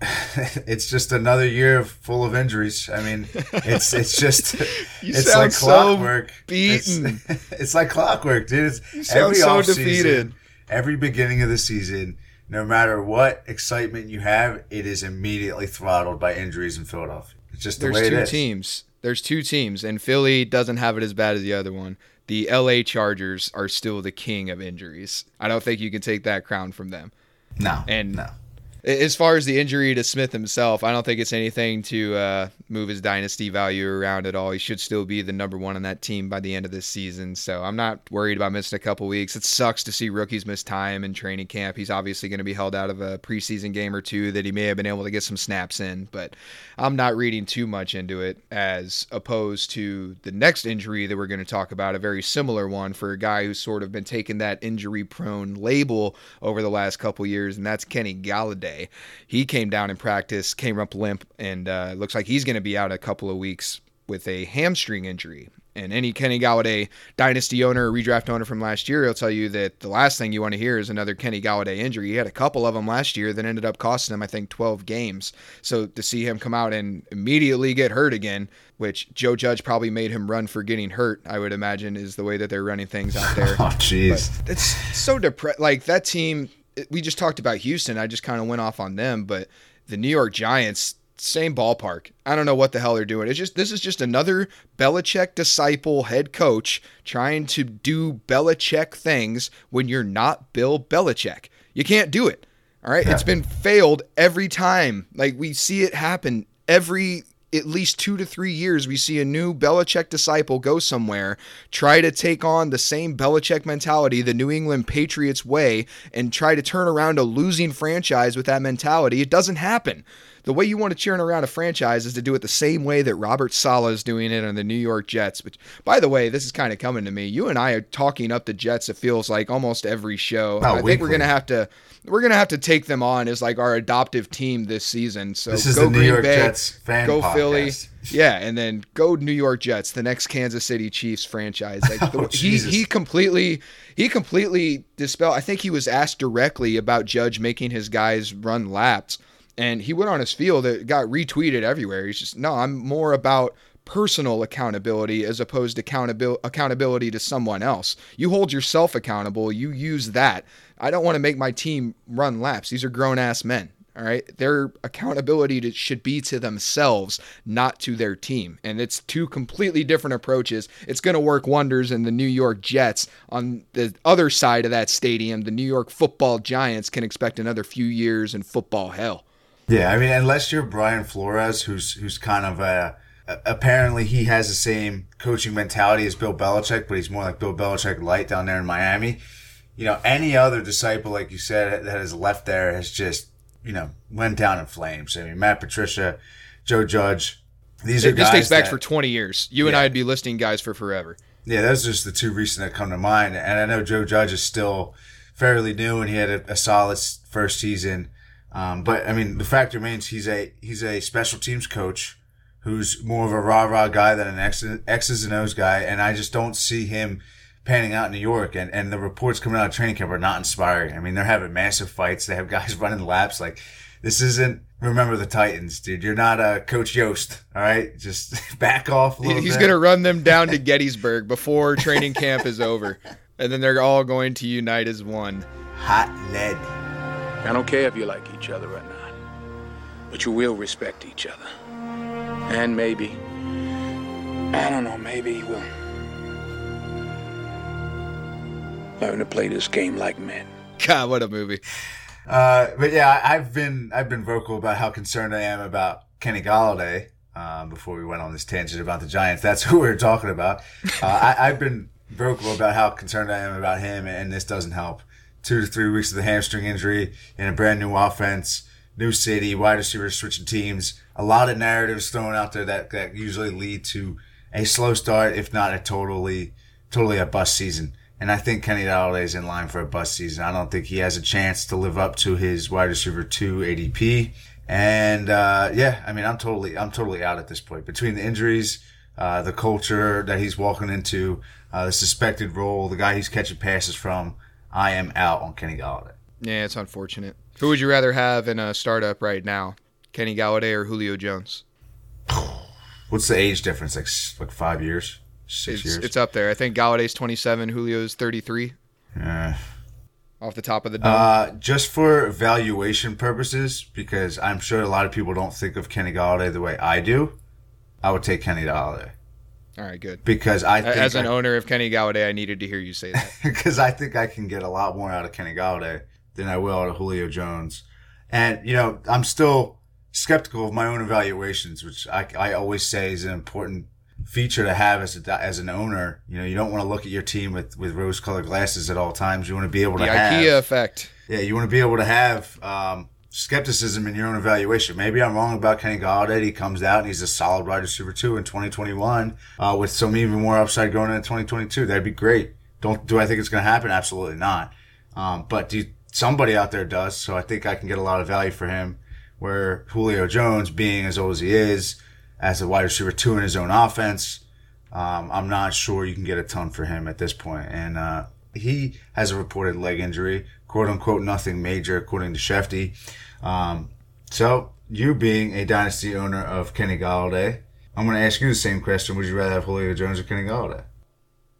it's just another year full of injuries. I mean, it's it's just it's like clockwork. So beaten. It's, it's, like clockwork, dude. It's you sound so defeated. Every beginning of the season, no matter what excitement you have, it is immediately throttled by injuries in Philadelphia. It's just the There's way it two teams. There's two teams, and Philly doesn't have it as bad as the other one. The LA Chargers are still the king of injuries. I don't think you can take that crown from them. No, And no. As far as the injury to Smith himself, I don't think it's anything to uh, move his dynasty value around at all. He should still be the number one on that team by the end of this season. So I'm not worried about missing a couple weeks. It sucks to see rookies miss time in training camp. He's obviously going to be held out of a preseason game or two that he may have been able to get some snaps in, but I'm not reading too much into it as opposed to the next injury that we're going to talk about, a very similar one for a guy who's sort of been taking that injury prone label over the last couple years, and that's Kenny Golladay. He came down in practice, came up limp, and uh, looks like he's going to be out a couple of weeks with a hamstring injury. And any Kenny Golladay dynasty owner or redraft owner from last year will tell you that the last thing you want to hear is another Kenny Golladay injury. He had a couple of them last year that ended up costing him, I think, 12 games. So to see him come out and immediately get hurt again, which Joe Judge probably made him run for getting hurt, I would imagine, is the way that they're running things out there. Oh, jeez. It's so depressed. Like that team, we just talked about Houston. I just kind of went off on them, but the New York Giants, same ballpark. I don't know what the hell they're doing. It's just this is just another Belichick disciple head coach trying to do Belichick things when you're not Bill Belichick. You can't do it. All right, it's been failed every time. Like we see it happen every at least two to three years, we see a new Belichick disciple go somewhere, try to take on the same Belichick mentality, the New England Patriots way, and try to turn around a losing franchise with that mentality. It doesn't happen. The way you want to turn around a franchise is to do it the same way that Robert Saleh is doing it on the New York Jets. But by the way, this is kind of coming to me. You and I are talking up the Jets. It feels like almost every show. Oh, I think we're gonna have to we're gonna have to take them on as like our adoptive team this season. So This is go the New Green York Bay, Jets fan go podcast. Philly, yeah, and then go New York Jets, the next Kansas City Chiefs franchise. Like the, Oh, he he completely he completely dispelled. I think he was asked directly about Judge making his guys run laps, and he went on his field. It got retweeted everywhere. He's just no, I'm more about personal accountability as opposed to accountability accountability to someone else. You hold yourself accountable. You use that. I don't want to make my team run laps. These are grown ass men. All right. Their accountability to, should be to themselves, not to their team. And it's two completely different approaches. It's going to work wonders in the New York Jets. On the other side of that stadium, the New York football giants can expect another few years in football hell. Yeah, I mean, unless you're Brian Flores, who's who's kind of a apparently he has the same coaching mentality as Bill Belichick, but he's more like Bill Belichick light down there in Miami. You know, any other disciple, like you said, that has left there has just you know went down in flames. I mean, Matt Patricia, Joe Judge, these are This guys dates back that- for 20 years. You and I would be listing guys for forever. Yeah, those are just the two recent that come to mind. And I know Joe Judge is still fairly new, and he had a, a solid first season. Um, but I mean, the fact remains he's a he's a special teams coach who's more of a rah rah guy than an X, X's and O's guy, and I just don't see him panning out in New York. And and the reports coming out of training camp are not inspiring. I mean, they're having massive fights. They have guys running laps. Like this isn't. Remember the Titans, dude. You're not a Coach Yoast. All right, just back off a little He's going to run them down to Gettysburg before training camp is over. And then they're all going to unite as one. hot lead. I don't care if you like each other or not, but you will respect each other. And maybe, I don't know, maybe we'll learn to play this game like men. God, what a movie. Uh, but yeah, I- I've been I've been vocal about how concerned I am about Kenny Golladay. Um, before we went on this tangent about the Giants, that's who we are talking about. Uh, I, I've been vocal about how concerned I am about him, and this doesn't help. Two to three weeks of the hamstring injury in a brand new offense, new city, wide receivers switching teams, a lot of narratives thrown out there that, that usually lead to a slow start, if not a totally totally a bust season. And I think Kenny Golladay is in line for a bust season. I don't think he has a chance to live up to his wide receiver two ADP. And uh, yeah, I mean, I'm totally, I'm totally out at this point. Between the injuries, uh, the culture that he's walking into, uh, the suspected role, the guy he's catching passes from, I am out on Kenny Golladay. Yeah, it's unfortunate. Who would you rather have in a startup right now? Kenny Golladay or Julio Jones? What's the age difference? Like like five years, six It's, years. it's up there. I think Golladay's 27, Julio's 33. Uh, off the top of the dome? Uh, just for valuation purposes, because I'm sure a lot of people don't think of Kenny Golladay the way I do. I would take Kenny Golladay All right, good. because I think As an I- owner of Kenny Golladay, I needed to hear you say that. because I think I can get a lot more out of Kenny Golladay than I will out of Julio Jones. And, you know, I'm still skeptical of my own evaluations, which I, I always say is an important feature to have as a, as an owner. You know, you don't want to look at your team with, with rose colored glasses at all times. You want to be able the to have, the IKEA effect. yeah, you want to be able to have, um, skepticism in your own evaluation. Maybe I'm wrong about Kenny Golladay. He comes out and he's a solid wide receiver too in 2021, uh, with some even more upside going into 2022. That'd be great. Don't do I think it's going to happen? Absolutely not. Um, but do somebody out there does. So I think I can get a lot of value for him. Where Julio Jones, being as old as he is, as a wide receiver two in his own offense, um, I'm not sure you can get a ton for him at this point. And uh, he has a reported leg injury, quote unquote, nothing major, according to Shefty. Um, so, you being a dynasty owner of Kenny Golladay, I'm going to ask you the same question. Would you rather have Julio Jones or Kenny Golladay?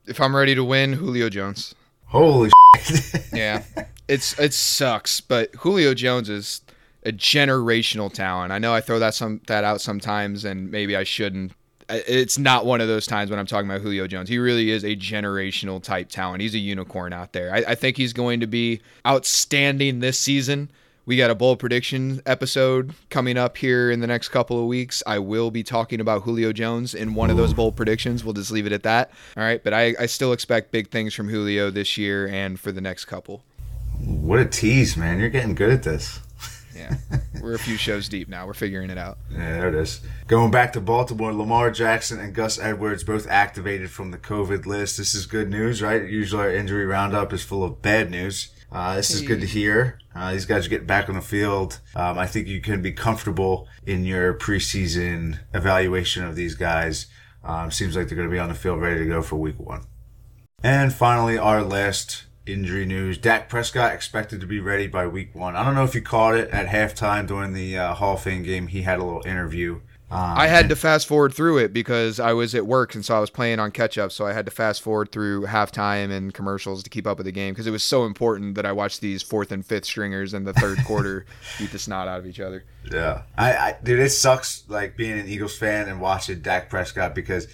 If I'm ready to win, Julio Jones. Holy shit. Yeah, it's it sucks, but Julio Jones is a generational talent. I know I throw that some that out sometimes, and maybe I shouldn't. It's not one of those times when I'm talking about Julio Jones. He really is a generational type talent. He's a unicorn out there. I, I think he's going to be outstanding this season. We got a bold prediction episode coming up here in the next couple of weeks. I will be talking about Julio Jones in one of those bold predictions. We'll just leave it at that. All right. But I, I still expect big things from Julio this year and for the next couple. what a tease, man. You're getting good at this. Yeah. We're a few shows deep now. We're figuring it out. Yeah, there it is. Going back to Baltimore, Lamar Jackson and Gus Edwards both activated from the COVID list. This is good news, right? Usually our injury roundup is full of bad news. Uh, this is good to hear. Uh, these guys are getting back on the field. Um, I think you can be comfortable in your preseason evaluation of these guys. Um, seems like they're going to be on the field ready to go for week one. And finally, our last injury news. Dak Prescott expected to be ready by week one. I don't know if you caught it at halftime during the uh, Hall of Fame game. He had a little interview. Um, I had to fast forward through it because I was at work and so I was playing on catch up. So I had to fast forward through halftime and commercials to keep up with the game because it was so important that I watched these fourth and fifth stringers in the third quarter beat the snot out of each other. Yeah, I, I dude, it sucks like being an Eagles fan and watching Dak Prescott because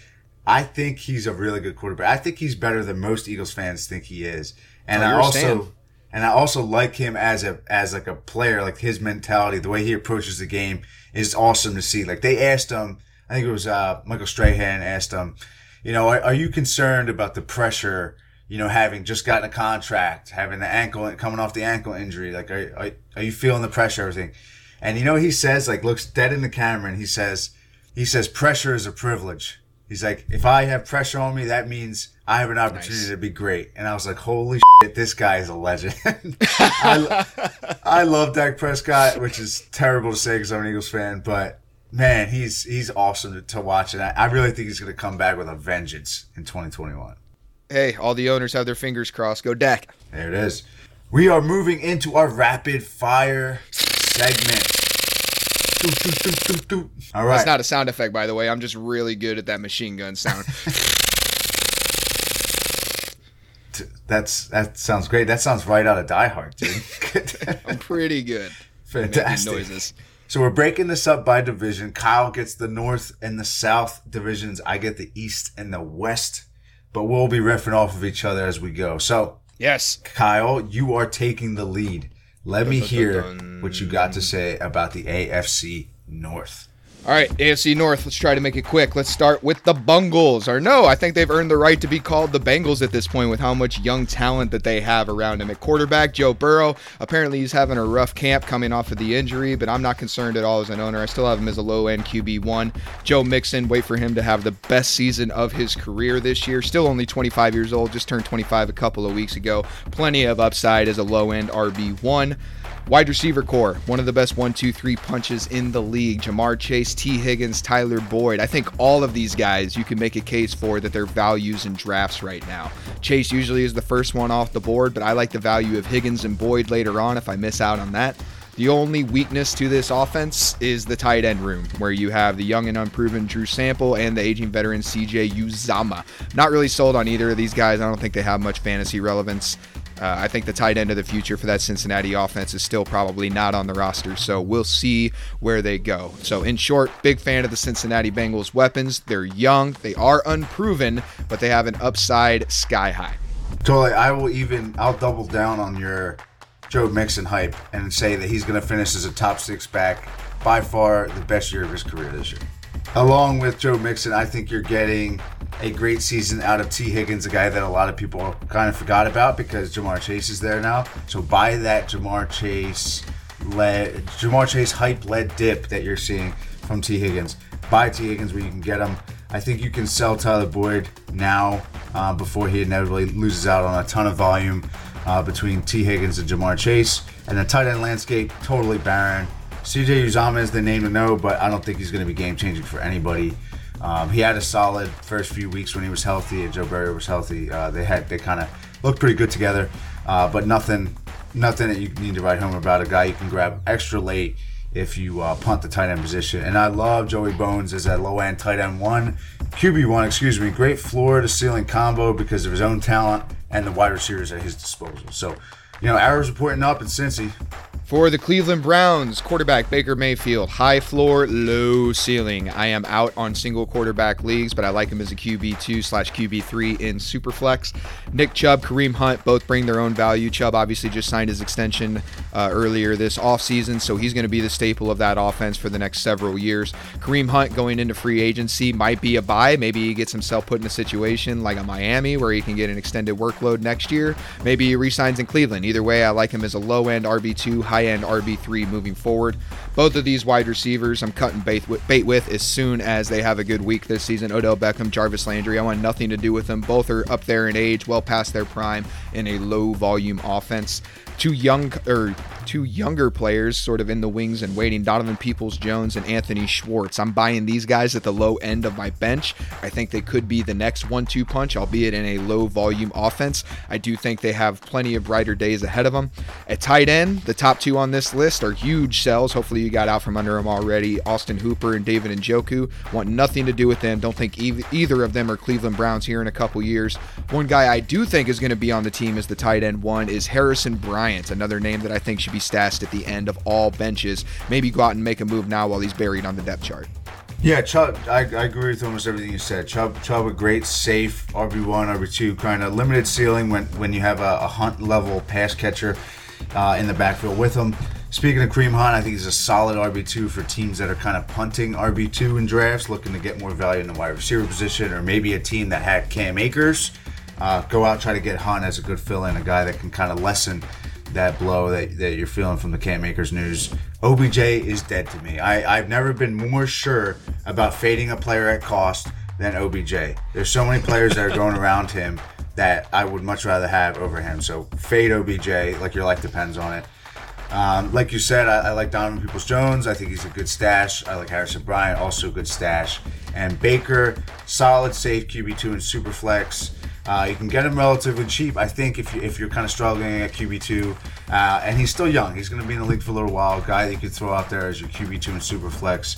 I think he's a really good quarterback. I think he's better than most Eagles fans think he is, and Oh, I also and I also like him as a as like a player, like his mentality, the way he approaches the game is awesome to see. Like they asked him, I think it was uh, Michael Strahan asked him, you know, are, are you concerned about the pressure? You know, having just gotten a contract, having the ankle coming off the ankle injury, like are, are, are you feeling the pressure? Everything, and you know, he says like looks dead in the camera, and he says, he says pressure is a privilege. He's like, if I have pressure on me, that means I have an opportunity Nice. to be great. And I was like, holy shit, this guy is a legend. I, I love Dak Prescott, which is terrible to say because I'm an Eagles fan, but man, he's he's awesome to, to watch, and I, I really think he's going to come back with a vengeance in 2021. Hey, all the owners have their fingers crossed. Go Dak. There it is. We are moving into our rapid fire segment. All right. That's not a sound effect, by the way. I'm just really good at that machine gun sound. That's that sounds great. That sounds right out of Die Hard, dude. I'm pretty good. Fantastic. noises. So we're breaking this up by division. Kyle gets the North and the South divisions. I get the East and the West. But we'll be riffing off of each other as we go. So, Yes. Kyle, you are taking the lead. Let me hear what you got to say about the AFC North. All right, AFC North. Let's try to make it quick. Let's start with the Bungles. Or no, I think they've earned the right to be called the Bengals at this point with how much young talent that they have around him. At quarterback, Joe Burrow. Apparently, he's having a rough camp coming off of the injury, but I'm not concerned at all as an owner. I still have him as a low end QB1. Joe Mixon, wait for him to have the best season of his career this year. Still only 25 years old, just turned 25 a couple of weeks ago. Plenty of upside as a low end RB1. Wide receiver core, one of the best one, two, three punches in the league. Ja'Marr Chase, Tee Higgins, Tyler Boyd. I think all of these guys you can make a case for that their values in drafts right now. Chase usually is the first one off the board, but I like the value of Higgins and Boyd later on if I miss out on that. The only weakness to this offense is the tight end room, where you have the young and unproven Drew Sample and the aging veteran CJ Uzomah. Not really sold on either of these guys. I don't think they have much fantasy relevance. Uh, I think the tight end of the future for that Cincinnati offense is still probably not on the roster, so we'll see where they go. So, in short, big fan of the Cincinnati Bengals weapons. They're young, they are unproven, but they have an upside sky high. Totally. I will even, I'll double down on your Joe Mixon hype and say that he's going to finish as a top six back. By far the best year of his career this year. Along with Joe Mixon, I think you're getting a great season out of Tee Higgins, a guy that a lot of people kind of forgot about because Ja'Marr Chase is there now. So buy that Ja'Marr Chase led Ja'Marr Chase hype led dip that you're seeing from Tee Higgins. Buy Tee Higgins where you can get him. I think you can sell Tyler Boyd now uh, before he inevitably loses out on a ton of volume uh, between Tee Higgins and Ja'Marr Chase. And the tight end landscape, totally barren. CJ Uzomah is the name to know, but I don't think he's going to be game changing for anybody. Um, he had a solid first few weeks when he was healthy and Joe Burrow was healthy. Uh, they had they kind of looked pretty good together, uh, but nothing nothing that you need to write home about. A guy you can grab extra late if you uh, punt the tight end position. And I love Joey Bones as a low end tight end one, QB one, excuse me. Great floor to ceiling combo because of his own talent and the wide receivers at his disposal. So, you know, arrows reporting up in Cincy. For the Cleveland Browns, quarterback Baker Mayfield, high floor, low ceiling. I am out on single quarterback leagues, but I like him as a QB2 slash QB3 in Superflex. Nick Chubb, Kareem Hunt both bring their own value. Chubb obviously just signed his extension uh, earlier this offseason, so he's going to be the staple of that offense for the next several years. Kareem Hunt going into free agency might be a buy. Maybe he gets himself put in a situation like a Miami where he can get an extended workload next year. Maybe he resigns in Cleveland. Either way, I like him as a low end RB2, high end RB3 moving forward. Both of these wide receivers, I'm cutting bait with, bait with as soon as they have a good week this season. Odell Beckham, Jarvis Landry, I want nothing to do with them. Both are up there in age, well past their prime in a low volume offense two young or two younger players sort of in the wings and waiting Donovan Peoples Jones and Anthony Schwartz. I'm buying these guys at the low end of my bench. I think they could be the next one two punch, albeit in a low volume offense. I do think they have plenty of brighter days ahead of them. At tight end, the top two on this list are huge sells. Hopefully, you got out from under them already. Austin Hooper and David Njoku want nothing to do with them. Don't think either of them are Cleveland Browns here in a couple years. One guy I do think is going to be on the team as the tight end one is Harrison Bryant. Another name that I think should be stashed at the end of all benches. Maybe go out and make a move now while he's buried on the depth chart. Yeah, Chubb, I, I, agree with almost everything you said. Chubb, Chubb, a great, safe RB1, RB2, kind of limited ceiling when, when you have a, a hunt level pass catcher uh, in the backfield with him. Speaking of Kareem Hunt, I think he's a solid RB2 for teams that are kind of punting RB2 in drafts, looking to get more value in the wide receiver position, or maybe a team that had Cam Akers. Uh, go out, try to get Hunt as a good fill in, a guy that can kind of lessen that blow that, that you're feeling from the Cam Akers news. OBJ is dead to me. I, I've never been more sure about fading a player at cost than OBJ. There's so many players that are going around him that I would much rather have over him. So fade OBJ, like your life depends on it. Um, like you said, I, I like Donovan Peoples Jones. I think he's a good stash. I like Harrison Bryant, also a good stash. And Baker, solid, safe QB2 and super flex. Uh, you can get him relatively cheap, I think, if, you, if you're kind of struggling at QB2. Uh, and he's still young. He's going to be in the league for a little while. Guy that you could throw out there as your QB2 and super flex.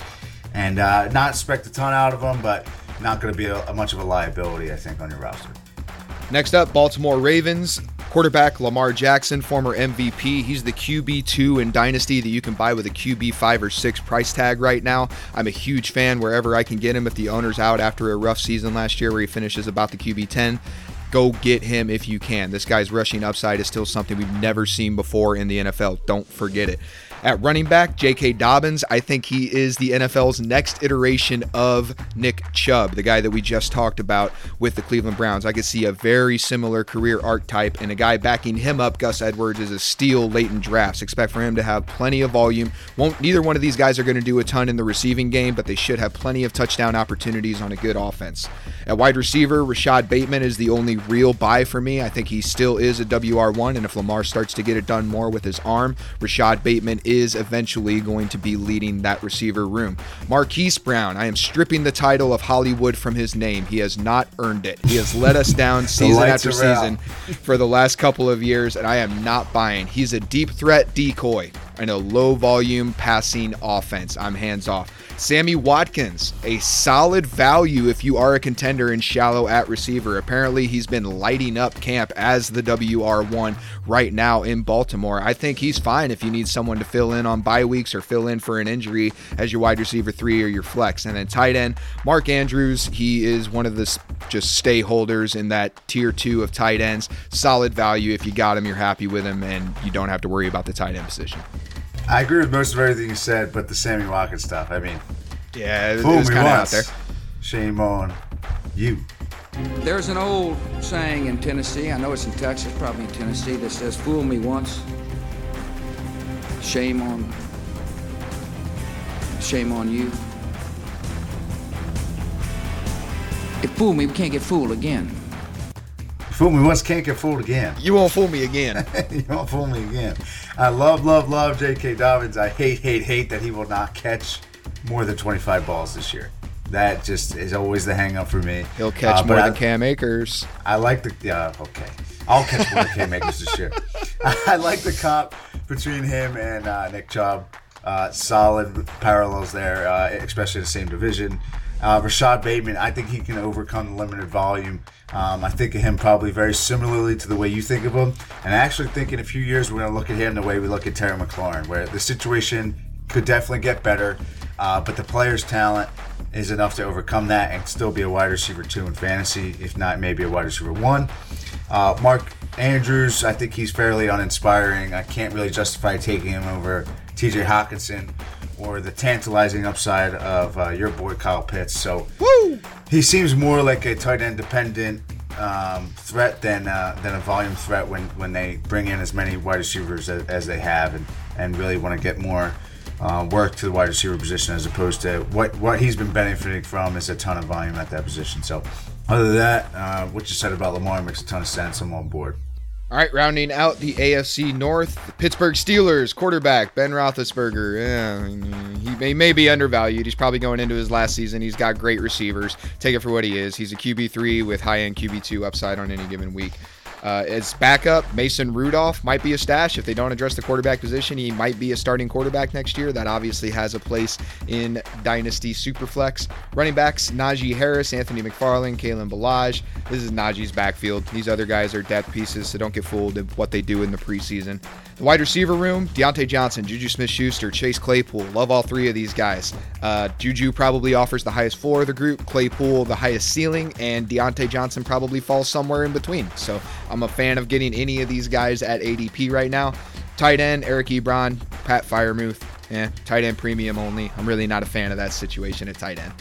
And uh, not expect a ton out of him, but not going to be a, a much of a liability, I think, on your roster. Next up, Baltimore Ravens. Quarterback Lamar Jackson, former MVP. He's the QB2 in Dynasty that you can buy with a QB5 or 6 price tag right now. I'm a huge fan wherever I can get him if the owner's out after a rough season last year where he finishes about the QB10 go get him if you can. This guy's rushing upside is still something we've never seen before in the NFL. Don't forget it. At running back, J.K. Dobbins, I think he is the NFL's next iteration of Nick Chubb, the guy that we just talked about with the Cleveland Browns. I could see a very similar career archetype, and a guy backing him up, Gus Edwards, is a steal late in drafts. Expect for him to have plenty of volume. Won't neither one of these guys are going to do a ton in the receiving game, but they should have plenty of touchdown opportunities on a good offense. At wide receiver, Rashod Bateman is the only real buy for me. I think he still is a WR1, and if Lamar starts to get it done more with his arm, Rashod Bateman is eventually going to be leading that receiver room. Marquise Brown, I am stripping the title of Hollywood from his name. He has not earned it. He has let us down season after season for the last couple of years, and I am not buying. He's a deep threat decoy in a low volume passing offense. I'm hands off. Sammy Watkins, a solid value if you are a contender in shallow at receiver. Apparently, he's been lighting up camp as the WR1 right now in Baltimore. I think he's fine if you need someone to fill in on bye weeks or fill in for an injury as your wide receiver three or your flex. And then tight end, Mark Andrews, he is one of the just stay holders in that tier two of tight ends. Solid value. If you got him, you're happy with him, and you don't have to worry about the tight end position. I agree with most of everything you said, but the Sammy Watkins stuff. I mean, yeah, it fool was me kind of out once. there. Shame on you. There's an old saying in Tennessee, I know it's in Texas, probably in Tennessee, that says, Fool me once, shame on shame on you. If fool me, we can't get fooled again. Fool me once, can't get fooled again. You won't fool me again. you won't fool me again. I love, love, love J.K. Dobbins. I hate, hate, hate that he will not catch more than 25 balls this year. That just is always the hang up for me. He'll catch Uh, more I- than Cam Akers. I like the yeah okay. I'll catch more than Cam Akers this year. I like the comp between him and uh, Nick Chubb. Uh, solid parallels there, uh, especially in the same division. Uh, Rashod Bateman, I think he can overcome the limited volume. Um, I think of him probably very similarly to the way you think of him. And I actually think in a few years we're going to look at him the way we look at Terry McLaurin, where the situation could definitely get better, uh, but the player's talent is enough to overcome that and still be a wide receiver two in fantasy, if not maybe a wide receiver one. Uh, Mark Andrews, I think he's fairly uninspiring. I can't really justify taking him over TJ Hockenson or the tantalizing upside of uh, your boy Kyle Pitts. So he seems more like a tight end dependent um, threat than uh, than a volume threat when, when they bring in as many wide receivers as, as they have and, and really want to get more uh, work to the wide receiver position as opposed to what, what he's been benefiting from is a ton of volume at that position. So other than that, uh, what you said about Lamar makes a ton of sense. I'm on board. All right, rounding out the AFC North, the Pittsburgh Steelers quarterback Ben Roethlisberger. Yeah, he may, may be undervalued. He's probably going into his last season. He's got great receivers. Take it for what he is. He's a QB three with high end QB two upside on any given week. Uh, as backup, Mason Rudolph might be a stash if they don't address the quarterback position. He might be a starting quarterback next year. That obviously has a place in Dynasty Superflex. Running backs: Najee Harris, Anthony McFarland, Kalen Ballage. This is Najee's backfield. These other guys are depth pieces, so don't get fooled in what they do in the preseason. The wide receiver room: Diontae Johnson, Juju Smith-Schuster, Chase Claypool. Love all three of these guys. Uh, Juju probably offers the highest floor of the group. Claypool the highest ceiling, and Diontae Johnson probably falls somewhere in between. So I'm a fan of getting any of these guys at ADP right now. Tight end, Eric Ebron, Pat Freiermuth. Yeah, tight end premium only. I'm really not a fan of that situation at tight end.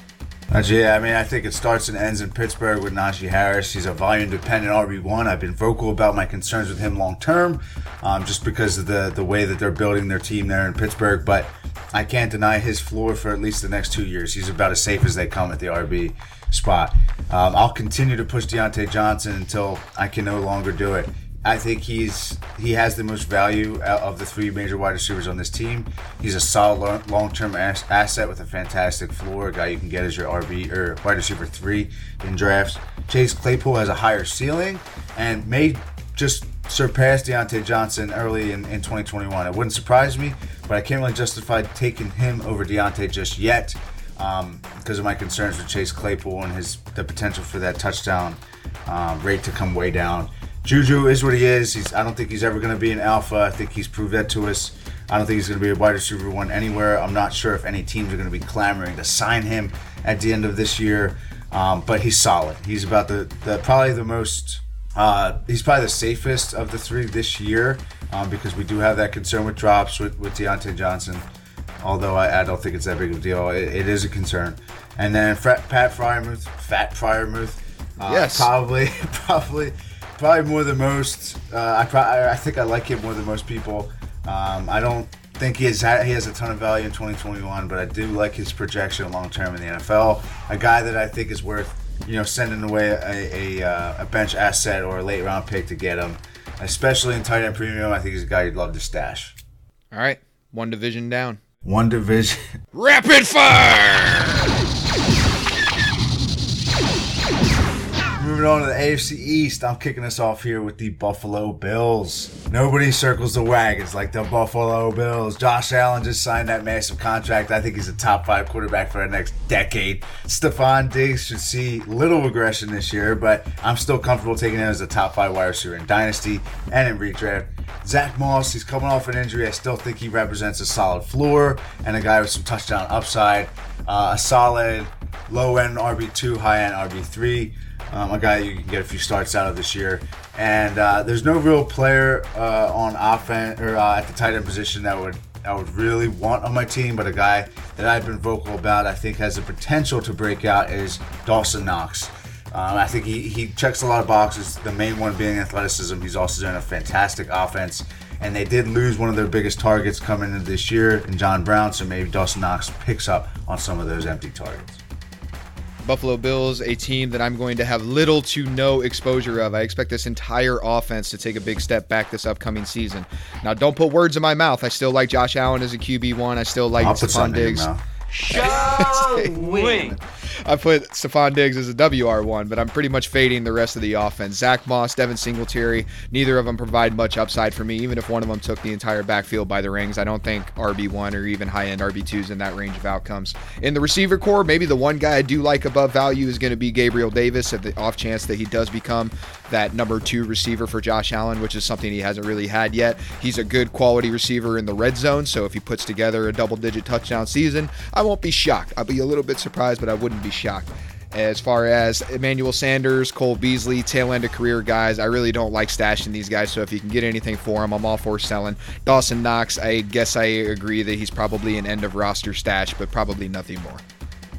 Yeah, I mean, I think it starts and ends in Pittsburgh with Najee Harris. He's a volume dependent RB1. I've been vocal about my concerns with him long term, um, just because of the, the way that they're building their team there in Pittsburgh. But I can't deny his floor for at least the next two years. He's about as safe as they come at the RB spot. Um, I'll continue to push Diontae Johnson until I can no longer do it. I think he's he has the most value out of the three major wide receivers on this team. He's a solid long term ass- asset with a fantastic floor, a guy you can get as your RB or wide receiver three in drafts. Chase Claypool has a higher ceiling and may just surpass Diontae Johnson early in, in 2021. It wouldn't surprise me, but I can't really justify taking him over Diontae just yet um, because of my concerns with Chase Claypool and his the potential for that touchdown uh, rate to come way down. Juju is what he is. He's, I don't think he's ever going to be an alpha. I think he's proved that to us. I don't think he's going to be a wide receiver one anywhere. I'm not sure if any teams are going to be clamoring to sign him at the end of this year. Um, but he's solid. He's about the, the probably the most. Uh, he's probably the safest of the three this year um, because we do have that concern with drops with, with Diontae Johnson. Although I, I don't think it's that big of a deal, it, it is a concern. And then Fra- Pat Freiermuth, Fat Freiermuth, uh, Yes. probably, probably, probably more than most. Uh, I, pro- I I think I like him more than most people. Um, I don't think he has he has a ton of value in 2021, but I do like his projection long term in the NFL. A guy that I think is worth you know sending away a a, uh, a bench asset or a late round pick to get him, especially in tight end premium. I think he's a guy you'd love to stash. All right, one division down. One division. Rapid fire! Moving on to the AFC East, I'm kicking us off here with the Buffalo Bills. Nobody circles the wagons like the Buffalo Bills. Josh Allen just signed that massive contract. I think he's a top five quarterback for the next decade. Stefon Diggs should see little regression this year, but I'm still comfortable taking him as a top five wide receiver in Dynasty and in redraft. Zach Moss, he's coming off an injury. I still think he represents a solid floor and a guy with some touchdown upside. Uh, a solid low end RB2, high end RB3. Um, a guy you can get a few starts out of this year. And uh, there's no real player uh, on offense or uh, at the tight end position that would I would really want on my team, but a guy that I've been vocal about, I think has the potential to break out is Dawson Knox. Um, I think he, he checks a lot of boxes. The main one being athleticism. He's also doing a fantastic offense. And they did lose one of their biggest targets coming into this year in John Brown, so maybe Dawson Knox picks up on some of those empty targets. Buffalo Bills, a team that I'm going to have little to no exposure of. I expect this entire offense to take a big step back this upcoming season. Now, don't put words in my mouth. I still like Josh Allen as a QB1. I still like Stefon Diggs. Showing. I put Stefon Diggs as a WR1, but I'm pretty much fading the rest of the offense. Zach Moss, Devin Singletary, neither of them provide much upside for me, even if one of them took the entire backfield by the rings. I don't think RB1 or even high end RB2s in that range of outcomes. In the receiver core, maybe the one guy I do like above value is going to be Gabriel Davis, at the off chance that he does become that number two receiver for Josh Allen, which is something he hasn't really had yet. He's a good quality receiver in the red zone, so if he puts together a double digit touchdown season, I won't be shocked. I'll be a little bit surprised, but I wouldn't be shocked. As far as Emmanuel Sanders, Cole Beasley, tail end of career guys, I really don't like stashing these guys. So if you can get anything for them, I'm all for selling. Dawson Knox, I guess I agree that he's probably an end of roster stash, but probably nothing more.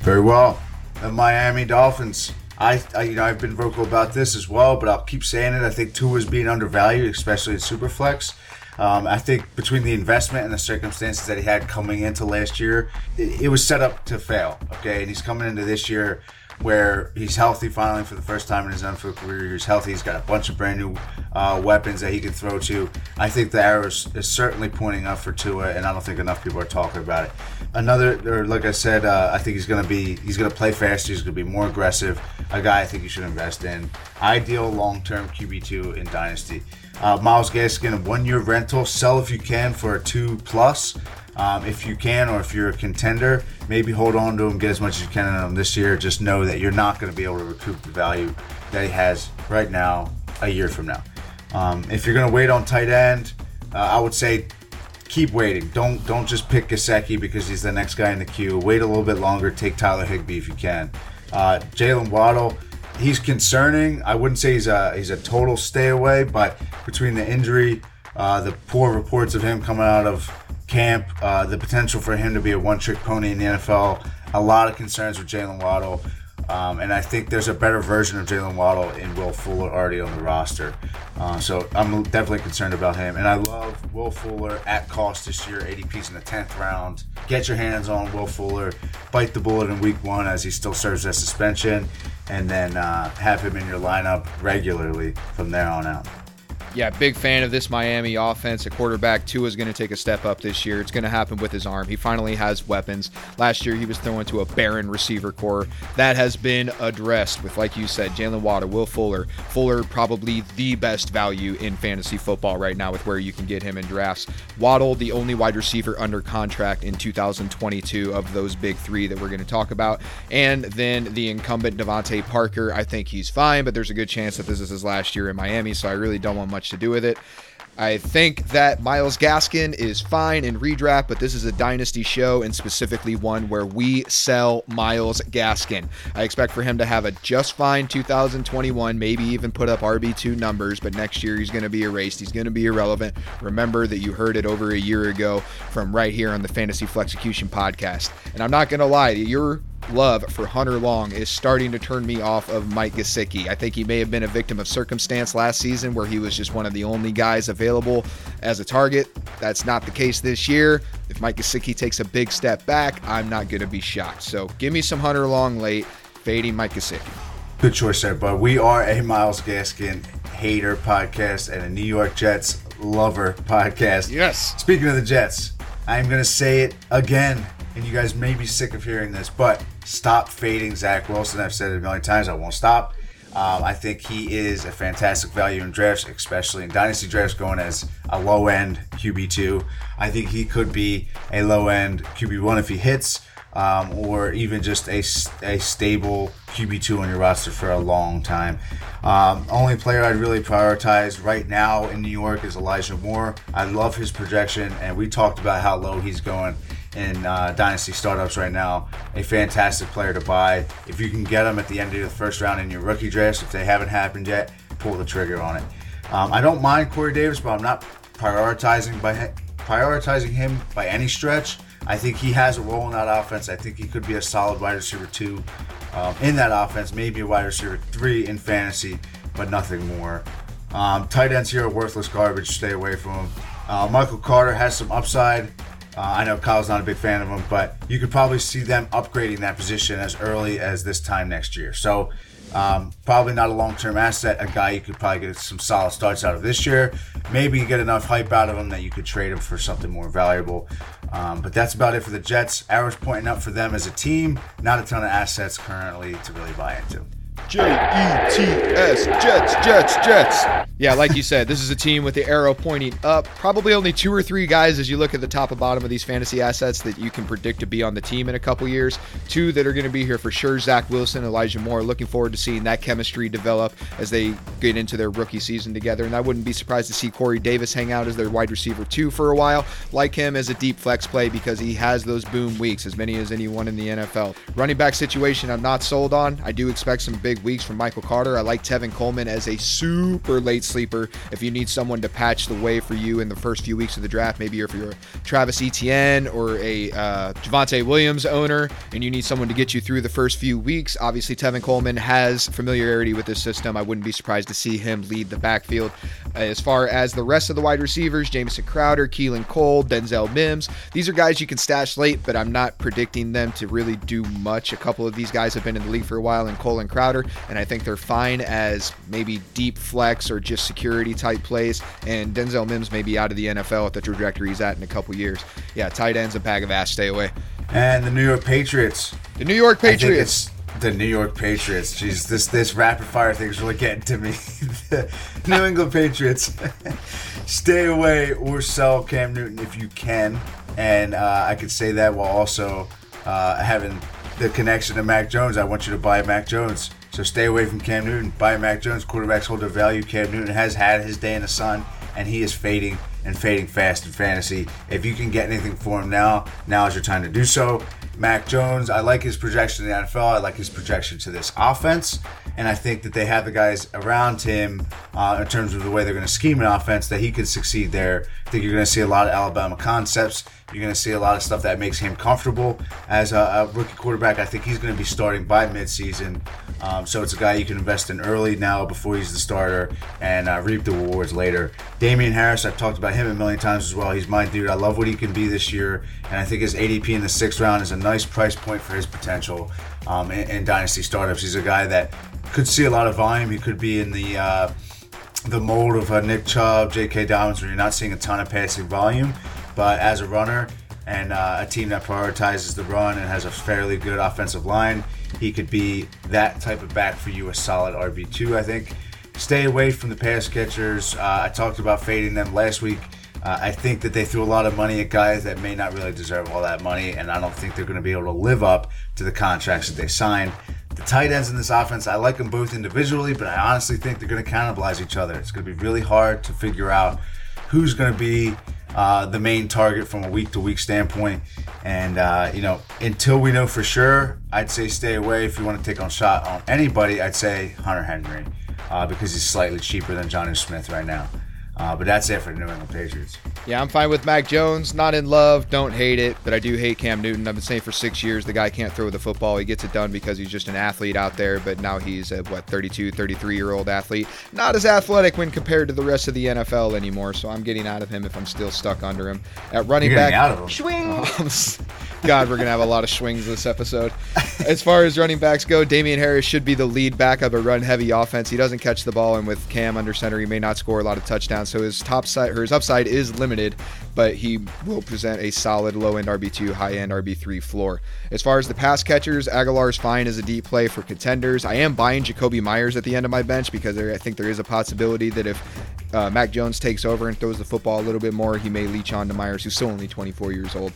Very well. The Miami Dolphins. I, I, you know I've been vocal about this as well, but I'll keep saying it. I think Tua is being undervalued, especially in Superflex. Um, I think between the investment and the circumstances that he had coming into last year, it, it was set up to fail. Okay, and he's coming into this year where he's healthy finally for the first time in his NFL career. He's healthy. He's got a bunch of brand new uh, weapons that he can throw to. I think the arrow is, certainly pointing up for Tua, and I don't think enough people are talking about it. Another, or like I said, uh, I think he's going to be he's going to play faster. He's going to be more aggressive. A guy I think you should invest in. Ideal long term QB two in Dynasty. Uh, Myles Gaskin, one year rental. Sell if you can for a two plus. Um, if you can, or if you're a contender, maybe hold on to him, get as much as you can on him this year. Just know that you're not going to be able to recoup the value that he has right now, a year from now. Um, if you're going to wait on tight end, uh, I would say keep waiting. Don't don't just pick Gesicki because he's the next guy in the queue. Wait a little bit longer. Take Tyler Higbee if you can. Uh, Jaylen Waddle, he's concerning. I wouldn't say he's a he's a total stay away, but between the injury, uh, the poor reports of him coming out of camp, uh, the potential for him to be a one-trick pony in the NFL, a lot of concerns with Jaylen Waddle. Um, and I think there's a better version of Jaylen Waddle in Will Fuller already on the roster. Uh, so I'm definitely concerned about him. And I love Will Fuller at cost this year, ADP's in the 10th round. Get your hands on Will Fuller, bite the bullet in week one as he still serves as suspension, and then uh, have him in your lineup regularly from there on out yeah, big fan of this Miami offense. A quarterback Tua is going to take a step up this year. It's going to happen with his arm. He finally has weapons. Last year he was thrown to a barren receiver core. That has been addressed with, like you said, Jaylen Waddle, Will Fuller. Fuller probably the best value in fantasy football right now with where you can get him in drafts. Waddle, the only wide receiver under contract in 2022 of those big three that we're going to talk about, and then the incumbent DeVante Parker. I think he's fine, but there's a good chance that this is his last year in Miami, so I really don't want much much to do with it. I think that Myles Gaskin is fine in redraft, but this is a dynasty show and specifically one where we sell Myles Gaskin. I expect for him to have a just fine 2021, maybe even put up RB2 numbers, but next year he's going to be erased. He's going to be irrelevant. Remember that you heard it over a year ago from right here on the Fantasy Flexecution podcast. And I'm not going to lie, you're love for Hunter Long is starting to turn me off of Mike Gesicki. I think he may have been a victim of circumstance last season where he was just one of the only guys available as a target. That's not the case this year. If Mike Gesicki takes a big step back, I'm not going to be shocked. So give me some Hunter Long late, fading Mike Gesicki. Good choice there, but we are a Myles Gaskin hater podcast and a New York Jets lover podcast. Yes. Speaking of the Jets, I'm going to say it again and you guys may be sick of hearing this, but stop fading Zach Wilson. I've said it a million times. I won't stop. Um, I think he is a fantastic value in drafts, especially in dynasty drafts, going as a low end QB two. I think he could be a low end QB one if he hits, um, or even just a, a stable QB two on your roster for a long time. Um, only player I'd really prioritize right now in New York is Elijah Moore. I love his projection, and we talked about how low he's going in uh, dynasty startups right now. A fantastic player to buy. If you can get him at the end of the first round in your rookie draft, if they haven't happened yet, pull the trigger on it. Um, I don't mind Corey Davis, but I'm not prioritizing by prioritizing him by any stretch. I think he has a role in that offense. I think he could be a solid wide receiver two um, in that offense, maybe a wide receiver three in fantasy, but nothing more. Um, tight ends here are worthless garbage. Stay away from them. Uh, Michael Carter has some upside. Uh, I know Kyle's not a big fan of him, but you could probably see them upgrading that position as early as this time next year. So, um, probably not a long term asset. A guy you could probably get some solid starts out of this year. Maybe you get enough hype out of him that you could trade him for something more valuable. Um, but that's about it for the Jets. Arrows pointing up for them as a team. Not a ton of assets currently to really buy into. J E T S, Jets, Jets, Jets. Yeah, like you said, this is a team with the arrow pointing up. Probably only two or three guys as you look at the top and bottom of these fantasy assets that you can predict to be on the team in a couple years. Two that are going to be here for sure Zach Wilson, Elijah Moore. Looking forward to seeing that chemistry develop as they get into their rookie season together. And I wouldn't be surprised to see Corey Davis hang out as their wide receiver two for a while. Like him as a deep flex play because he has those boom weeks, as many as anyone in the NFL. Running back situation, I'm not sold on. I do expect some big weeks from Michael Carter. I like Tevin Coleman as a super late sleeper. If you need someone to patch the way for you in the first few weeks of the draft, maybe if you're a Travis Etienne or a uh, Javonte Williams owner and you need someone to get you through the first few weeks, obviously Tevin Coleman has familiarity with this system. I wouldn't be surprised to see him lead the backfield. As far as the rest of the wide receivers, Jamison Crowder, Keelan Cole, Denzel Mims, these are guys you can stash late, but I'm not predicting them to really do much. A couple of these guys have been in the league for a while, and Cole and Crowder, and I think they're fine as maybe deep flex or just security type plays. And Denzel Mims may be out of the NFL at the trajectory he's at in a couple years. Yeah, tight ends a bag of ass. Stay away. And the New York Patriots. The New York Patriots. the New York Patriots. Jeez, this this rapid fire thing is really getting to me. the New England Patriots. Stay away or sell Cam Newton if you can, and uh, I could say that while also uh, having the connection to Mac Jones. I want you to buy Mac Jones. So stay away from Cam Newton. Buy Mac Jones. Quarterbacks hold their value. Cam Newton has had his day in the sun, and he is fading and fading fast in fantasy. If you can get anything for him now, now is your time to do so. Mac Jones, I like his projection in the NFL. I like his projection to this offense. And I think that they have the guys around him uh, in terms of the way they're going to scheme an offense that he could succeed there. I think you're going to see a lot of Alabama concepts. You're going to see a lot of stuff that makes him comfortable as a, a rookie quarterback. I think he's going to be starting by midseason. Um, so it's a guy you can invest in early now before he's the starter and uh, reap the rewards later. Damien Harris, I've talked about him a million times as well. He's my dude. I love what he can be this year. And I think his ADP in the sixth round is a nice price point for his potential um, in, in, dynasty startups. He's a guy that could see a lot of volume. He could be in the. Uh, the mold of uh, Nick Chubb, J.K. Dobbins, where you're not seeing a ton of passing volume, but as a runner and uh, a team that prioritizes the run and has a fairly good offensive line, he could be that type of back for you, a solid RB2, I think. Stay away from the pass catchers. Uh, I talked about fading them last week. Uh, I think that they threw a lot of money at guys that may not really deserve all that money, and I don't think they're going to be able to live up to the contracts that they signed. The tight ends in this offense, I like them both individually, but I honestly think they're going to cannibalize each other. It's going to be really hard to figure out who's going to be uh, the main target from a week to week standpoint. And, uh, you know, until we know for sure, I'd say stay away. If you want to take on shot on anybody, I'd say Hunter Henry uh, because he's slightly cheaper than Jonnu Smith right now. Uh, but that's it for the New England Patriots. Yeah, I'm fine with Mac Jones. Not in love, don't hate it, but I do hate Cam Newton. I've been saying for six years the guy can't throw the football. He gets it done because he's just an athlete out there, but now he's a, what, 32, 33 year old athlete. Not as athletic when compared to the rest of the NFL anymore, so I'm getting out of him if I'm still stuck under him. At running You're back, out of him. Swing. God, we're gonna have a lot of swings this episode. As far as running backs go, Damien Harris should be the lead back of a run-heavy offense. He doesn't catch the ball, and with Cam under center, he may not score a lot of touchdowns. So his top side or his upside is limited, but he will present a solid low-end RB2, high-end RB3 floor. As far as the pass catchers, Agholor's fine as a deep play for contenders. I am buying Jakobi Meyers at the end of my bench because there, I think there is a possibility that if uh, Mac Jones takes over and throws the football a little bit more, he may leech on to Meyers, who's still only 24 years old.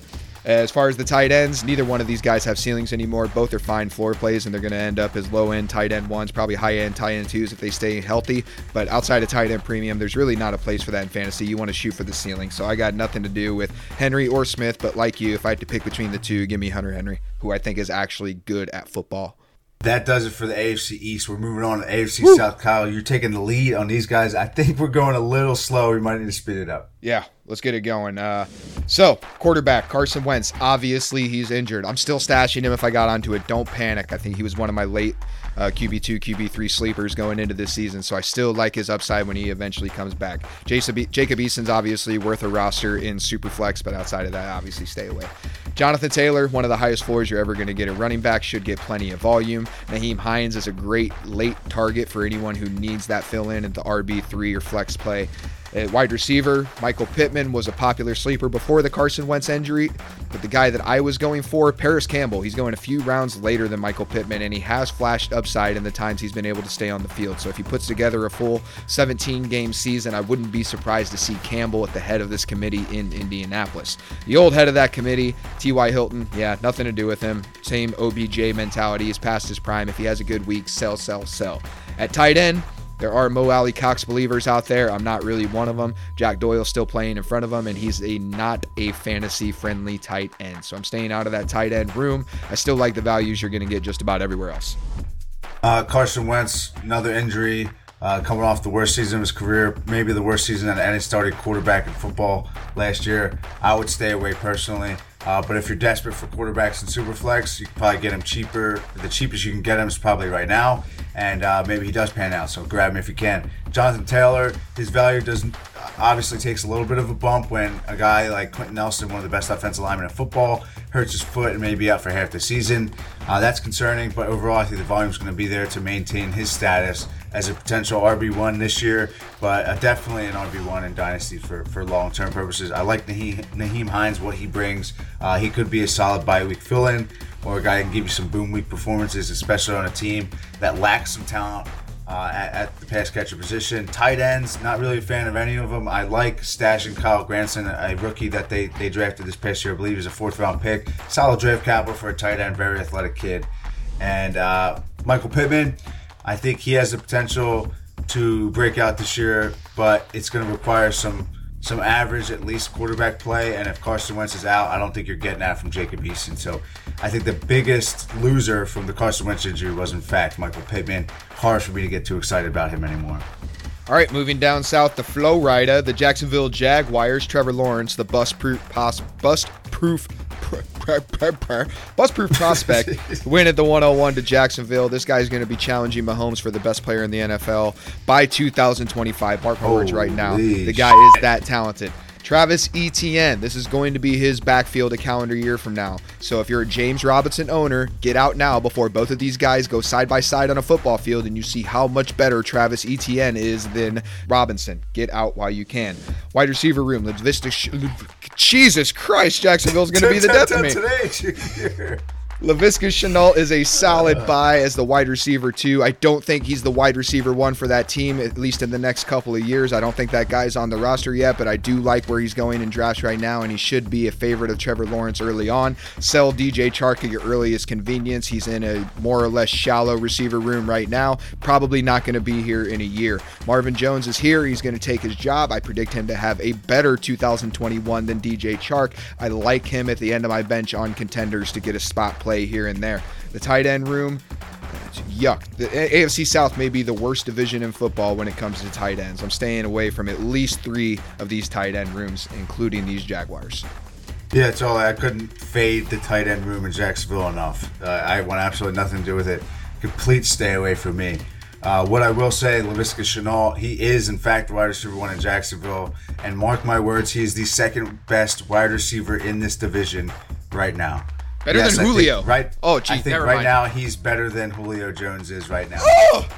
As far as the tight ends, neither one of these guys have ceilings anymore. Both are fine floor plays, and they're going to end up as low end tight end ones, probably high end tight end twos if they stay healthy. But outside of tight end premium, there's really not a place for that in fantasy. You want to shoot for the ceiling. So I got nothing to do with Henry or Smith, but like you, if I had to pick between the two, give me Hunter Henry, who I think is actually good at football. That does it for the AFC East. We're moving on to AFC Woo. South. Kyle, you're taking the lead on these guys. I think we're going a little slow. We might need to speed it up. Yeah, let's get it going. Uh, so, quarterback Carson Wentz. Obviously, he's injured. I'm still stashing him if I got onto it. Don't panic. I think he was one of my late uh, QB2, QB3 sleepers going into this season. So I still like his upside when he eventually comes back. Jacob, Jacob Eason's obviously worth a roster in Superflex, but outside of that, obviously stay away. Jonathan Taylor, one of the highest floors you're ever going to get at running back, should get plenty of volume. Nyheim Hines is a great late target for anyone who needs that fill in at the RB3 or flex play. At wide receiver, Michael Pittman was a popular sleeper before the Carson Wentz injury, but the guy that I was going for, Parris Campbell, he's going a few rounds later than Michael Pittman, and he has flashed upside in the times he's been able to stay on the field. So if he puts together a full 17 game season, I wouldn't be surprised to see Campbell at the head of this committee in Indianapolis. The old head of that committee, T.Y. Hilton, yeah, nothing to do with him. Same OBJ mentality. He's past his prime. If he has a good week, sell, sell, sell. At tight end, there are Mo Alie-Cox believers out there. I'm not really one of them. Jack Doyle's still playing in front of him, and he's a not a fantasy friendly tight end. So I'm staying out of that tight end room. I still like the values you're going to get just about everywhere else. Uh, Carson Wentz, another injury. Uh, coming off the worst season of his career, maybe the worst season that any started quarterback in football last year. I would stay away personally. Uh, but if you're desperate for quarterbacks in Superflex, you can probably get him cheaper. The cheapest you can get him is probably right now, and uh, maybe he does pan out. So grab him if you can. Jonathan Taylor, his value doesn't obviously takes a little bit of a bump when a guy like Quenton Nelson, one of the best offensive linemen in football, hurts his foot and may be out for half the season. Uh, that's concerning, but overall, I think the volume is going to be there to maintain his status as a potential RB1 this year, but uh, definitely an RB1 in Dynasty for, for long term purposes. I like Nyheim, Nyheim Hines, what he brings. Uh, he could be a solid bye week fill in or a guy can give you some boom week performances, especially on a team that lacks some talent uh, at, at, the pass catcher position. Tight ends, not really a fan of any of them. I like stashing Kylen Granson, a rookie that they, they drafted this past year. I believe he's a fourth round pick. Solid draft capital for a tight end, very athletic kid. And uh, Michael Pittman, I think he has the potential to break out this year, but it's going to require some some average at least quarterback play. And if Carson Wentz is out, I don't think you're getting that from Jacob Eason. So I think the biggest loser from the Carson Wentz injury was in fact Michael Pittman. Hard for me to get too excited about him anymore. All right, moving down south, the Flow Rider, the Jacksonville Jaguars, Trevor Lawrence, the bust proof, bust proof Bust proof prospect win at the 101 to Jacksonville. This guy's going to be challenging Mahomes for the best player in the NFL by 2025. Mark my words right now. The guy is that talented. Travis Etienne. This is going to be his backfield a calendar year from now. So if you're a James Robinson owner, get out now before both of these guys go side by side on a football field and you see how much better Travis Etienne is than Robinson. Get out while you can. Wide receiver room. Vista. Jesus Christ, Jacksonville's going to be the death of me. Laviska Shenault is a solid buy as the wide receiver two. I don't think he's the wide receiver one for that team, at least in the next couple of years. I don't think that guy's on the roster yet, but I do like where he's going in drafts right now, and he should be a favorite of Trevor Lawrence early on. Sell DJ Chark at your earliest convenience. He's in a more or less shallow receiver room right now. Probably not going to be here in a year. Marvin Jones is here. He's going to take his job. I predict him to have a better 2021 than DJ Chark. I like him at the end of my bench on contenders to get a spot play play here and there. The tight end room, yuck. The AFC South may be the worst division in football when it comes to tight ends. I'm staying away from at least three of these tight end rooms, including these Jaguars. Yeah, it's all I couldn't fade the tight end room in Jacksonville enough. Uh, I want absolutely nothing to do with it. Complete stay away from me. Uh, what I will say, Laviska Shenault, he is in fact the wide receiver one in Jacksonville, and mark my words, he is the second best wide receiver in this division right now. Better Yes, than I think Julio. right? Oh, gee, I think right mind. now he's better than Julio Jones is right now.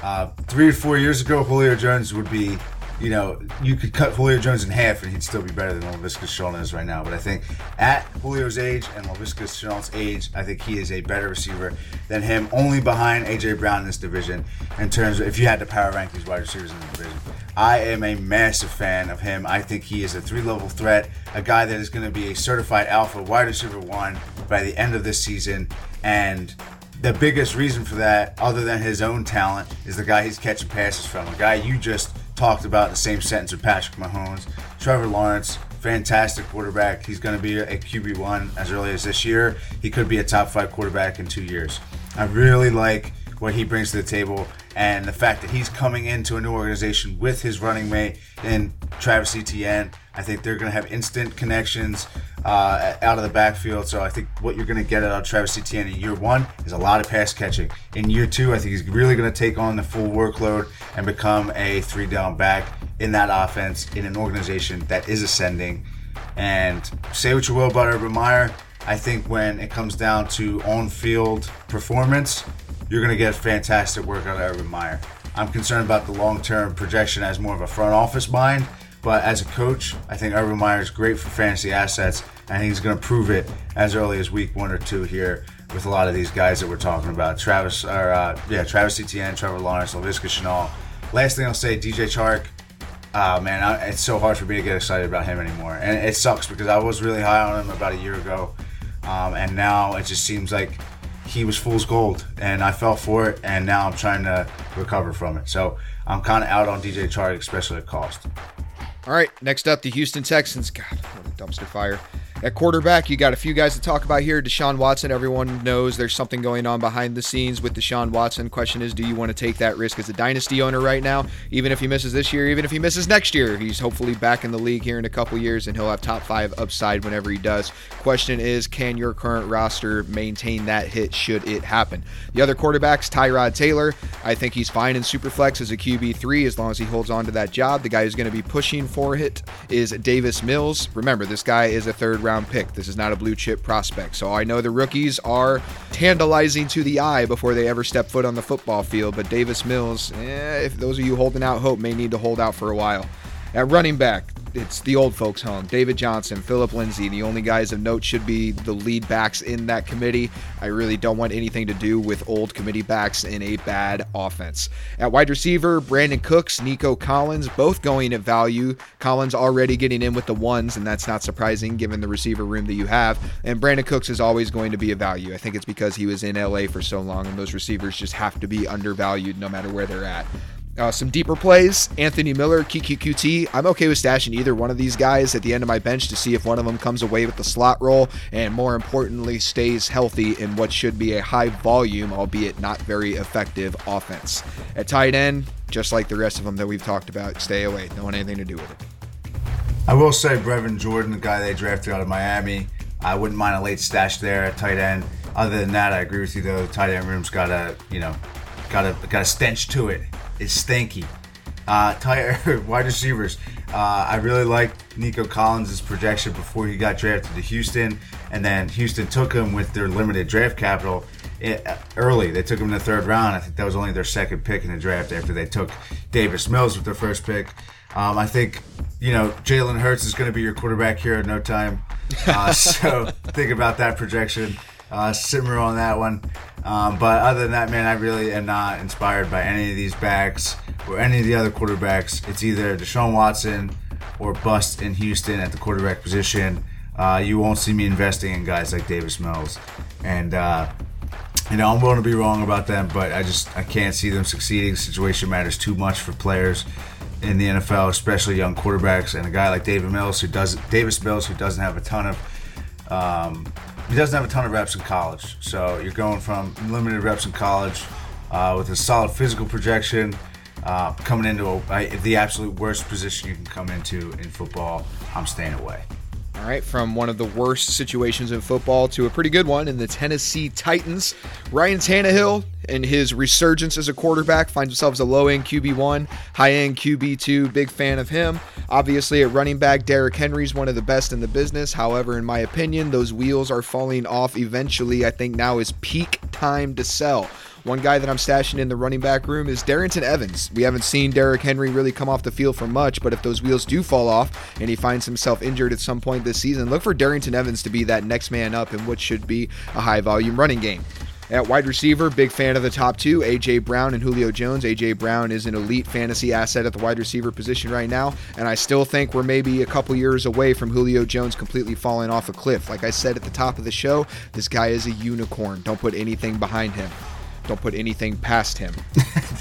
uh, three or four years ago, Julio Jones would be, you know, you could cut Julio Jones in half and he'd still be better than Laviska Shenault is right now. But I think at Julio's age and Laviska Shenault's age, I think he is a better receiver than him, only behind AJ Brown in this division. In terms of if you had to power rank these wide receivers in the division, I am a massive fan of him. I think he is a three level threat, a guy that is going to be a certified alpha wide receiver one by the end of this season. And the biggest reason for that, other than his own talent, is the guy he's catching passes from. A guy you just talked about the same sentence with Patrick Mahomes. Trevor Lawrence, fantastic quarterback. He's going to be a QB1 as early as this year. He could be a top five quarterback in two years. I really like what he brings to the table and the fact that he's coming into a new organization with his running mate in Travis Etienne. I think they're going to have instant connections uh, out of the backfield. So I think what you're going to get out of Travis Etienne in year one is a lot of pass catching. In year two, I think he's really going to take on the full workload and become a three down back in that offense in an organization that is ascending. And say what you will about Urban Meyer, I think when it comes down to on field performance, you're going to get fantastic work out of Urban Meyer. I'm concerned about the long term projection as more of a front office mind, but as a coach, I think Urban Meyer is great for fantasy assets, and he's going to prove it as early as week one or two here with a lot of these guys that we're talking about. Travis, or uh, yeah, Travis Etienne, Trevor Lawrence, Laviska Shenault. Last thing I'll say, DJ Chark. Uh, man, I, it's so hard for me to get excited about him anymore, and it sucks because I was really high on him about a year ago, um, and now it just seems like he was fool's gold, and I fell for it, and now I'm trying to recover from it. So I'm kind of out on DJ Chark, especially at cost. All right, next up, the Houston Texans. God, what a dumpster fire. At quarterback, you got a few guys to talk about here. Deshaun Watson, everyone knows there's something going on behind the scenes with Deshaun Watson. Question is, do you want to take that risk as a dynasty owner right now? Even if he misses this year, even if he misses next year, he's hopefully back in the league here in a couple years and he'll have top five upside whenever he does. Question is, can your current roster maintain that hit should it happen? The other quarterbacks, Tyrod Taylor, I think he's fine in Superflex as a QB3 as long as he holds on to that job. The guy who's going to be pushing for it is Davis Mills. Remember, this guy is a third round pick. This is not a blue chip prospect. So I know the rookies are tantalizing to the eye before they ever step foot on the football field, but Davis Mills, eh, if those of you holding out hope, may need to hold out for a while. At running back, it's the old folks' home. David Johnson, Philip Lindsay, the only guys of note should be the lead backs in that committee. I really don't want anything to do with old committee backs in a bad offense. At wide receiver, Brandin Cooks, Nico Collins, both going at value. Collins already getting in with the ones, and that's not surprising given the receiver room that you have. And Brandin Cooks is always going to be a value. I think it's because he was in LA for so long, and those receivers just have to be undervalued no matter where they're at. Uh, some deeper plays, Anthony Miller, Keke Coutee. I'm okay with stashing either one of these guys at the end of my bench to see if one of them comes away with the slot role and more importantly stays healthy in what should be a high volume, albeit not very effective offense. At tight end, just like the rest of them that we've talked about, stay away. Don't want anything to do with it. I will say Brevin Jordan, the guy they drafted out of Miami, I wouldn't mind a late stash there at tight end. Other than that, I agree with you though. Tight end room's got a you know, got a got a stench to it. It's stanky. Uh, tight wide receivers. Uh, I really liked Nico Collins' projection before he got drafted to Houston, and then Houston took him with their limited draft capital eh, early. They took him in the third round. I think that was only their second pick in the draft after they took Davis Mills with their first pick. Um, I think you know Jalen Hurts is going to be your quarterback here in no time. Uh, so think about that projection. Uh, simmer on that one. Um, but other than that, man, I really am not inspired by any of these backs or any of the other quarterbacks. It's either Deshaun Watson or bust in Houston at the quarterback position. Uh, you won't see me investing in guys like Davis Mills, and uh, you know I'm willing to be wrong about them, but I just I can't see them succeeding. Situation matters too much for players in the NFL, especially young quarterbacks, and a guy like David Mills who does Davis Mills who doesn't have a ton of um, he doesn't have a ton of reps in college. So you're going from limited reps in college uh, with a solid physical projection, uh, coming into a, the absolute worst position you can come into in football. I'm staying away. All right, from one of the worst situations in football to a pretty good one in the Tennessee Titans. Ryan Tannehill and his resurgence as a quarterback finds himself as a low end QB1, high end QB2. Big fan of him. Obviously, at running back, Derrick Henry's one of the best in the business. However, in my opinion, those wheels are falling off eventually. I think now is peak time to sell. One guy that I'm stashing in the running back room is Darrynton Evans. We haven't seen Derrick Henry really come off the field for much, but if those wheels do fall off and he finds himself injured at some point this season, look for Darrynton Evans to be that next man up in what should be a high volume running game. At wide receiver, big fan of the top two, A.J. Brown and Julio Jones. A.J. Brown is an elite fantasy asset at the wide receiver position right now, and I still think we're maybe a couple years away from Julio Jones completely falling off a cliff. Like I said at the top of the show, this guy is a unicorn. Don't put anything behind him. Don't put anything past him.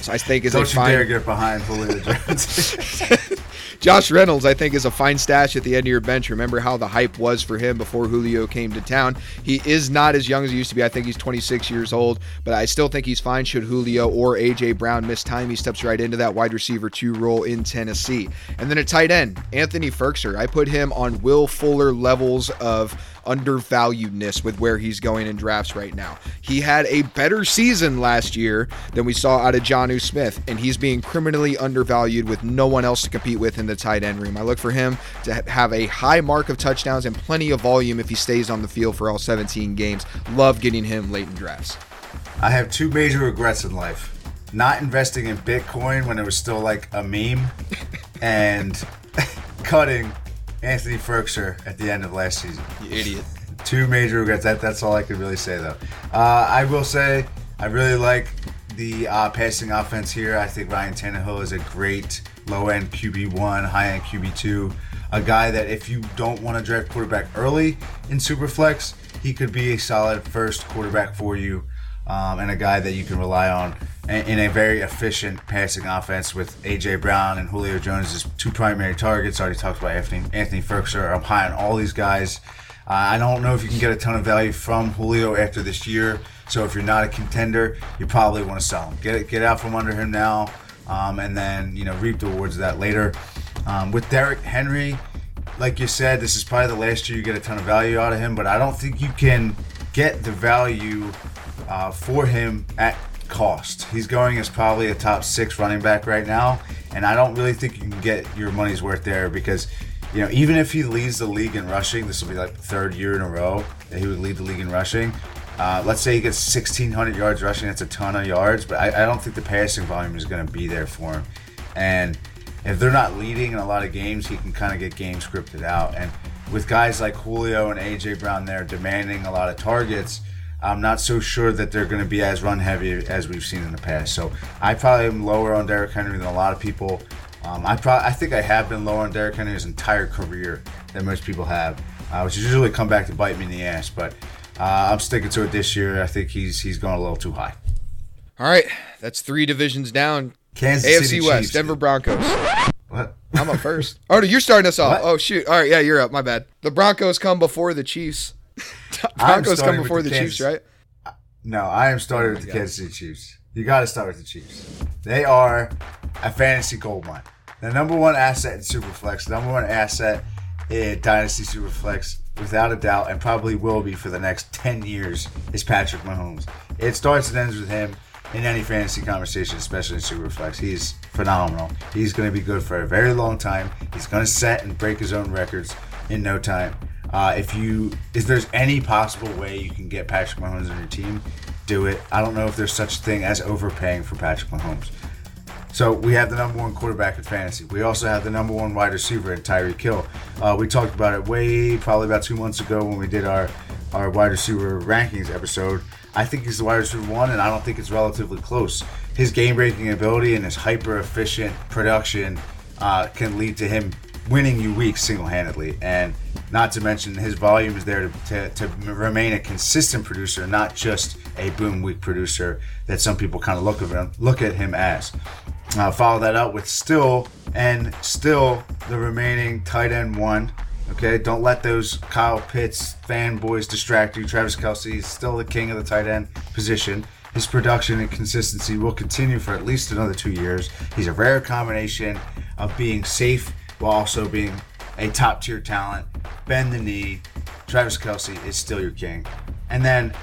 So I think is Don't a you fine. dare get behind Julio Jones. Josh Reynolds, I think, is a fine stash at the end of your bench. Remember how the hype was for him before Julio came to town. He is not as young as he used to be. I think he's 26 years old, but I still think he's fine. Should Julio or AJ Brown miss time, he steps right into that wide receiver two role in Tennessee. And then at tight end, Anthony Firkser. I put him on Will Fuller levels of undervaluedness with where he's going in drafts right now. He had a better season last year than we saw out of Jonnu Smith, and he's being criminally undervalued with no one else to compete with in the tight end room. I look for him to have a high mark of touchdowns and plenty of volume if he stays on the field for all 17 games. Love getting him late in drafts. I have two major regrets in life. Not investing in Bitcoin when it was still like a meme and cutting Anthony Firkser at the end of last season. You idiot. Two major regrets. That, that's all I could really say, though. Uh, I will say I really like the uh, passing offense here. I think Ryan Tannehill is a great low end QB1, high end QB2. A guy that if you don't want to draft quarterback early in Superflex, he could be a solid first quarterback for you. Um, and a guy that you can rely on in, a very efficient passing offense with AJ Brown and Julio Jones as two primary targets. Already talked about Anthony Anthony Firkser. I'm high on all these guys. Uh, I don't know if you can get a ton of value from Julio after this year. So if you're not a contender, you probably want to sell him. Get get out from under him now, um, and then you know reap the rewards of that later. Um, with Derrick Henry, like you said, this is probably the last year you get a ton of value out of him. But I don't think you can get the value uh, for him at cost. He's going as probably a top six running back right now, and I don't really think you can get your money's worth there because you know, even if he leads the league in rushing, this will be like the third year in a row that he would lead the league in rushing. Uh, let's say he gets 1,600 yards rushing, that's a ton of yards, but I, I don't think the passing volume is going to be there for him. And if they're not leading in a lot of games, he can kind of get games scripted out. And with guys like Julio and AJ Brown there demanding a lot of targets, I'm not so sure that they're going to be as run heavy as we've seen in the past. So I probably am lower on Derrick Henry than a lot of people. Um, I probably I think I have been lower on Derrick Henry his entire career than most people have, uh, which usually come back to bite me in the ass. But uh, I'm sticking to it this year. I think he's he's going a little too high. All right, that's three divisions down. Kansas AFC City West, Chiefs. Denver Broncos. What? I'm up first. Oh, no, you're starting us off. What? Oh shoot. All right, yeah, you're up. My bad. The Broncos come before the Chiefs. Broncos come before the the, Chiefs, Kansas- right? No, I am starting oh with the Kansas City Chiefs. You got to start with the Chiefs. They are a fantasy gold mine. The number one asset in Superflex, the number one asset in Dynasty Superflex, without a doubt, and probably will be for the next 10 years, is Patrick Mahomes. It starts and ends with him in any fantasy conversation, especially in Superflex. He's phenomenal. He's going to be good for a very long time. He's going to set and break his own records in no time. Uh, if you, if there's any possible way you can get Patrick Mahomes on your team, do it. I don't know if there's such a thing as overpaying for Patrick Mahomes. So we have the number one quarterback in fantasy. We also have the number one wide receiver in Tyreek Hill. Uh, we talked about it way probably about two months ago when we did our our wide receiver rankings episode. I think he's the wide receiver one, and I don't think it's relatively close. His game breaking ability and his hyper efficient production uh, can lead to him winning you weeks single handedly. And not to mention his volume is there to, to, to remain a consistent producer, not just a boom week producer that some people kind of look at him look at him as. Uh, follow that up with still and still the remaining tight end one. Okay, don't let those Kyle Pitts fanboys distract you. Travis Kelce is still the king of the tight end position. His production and consistency will continue for at least another two years. He's a rare combination of being safe while also being a top tier talent. bend the knee. Travis Kelce is still your king. And then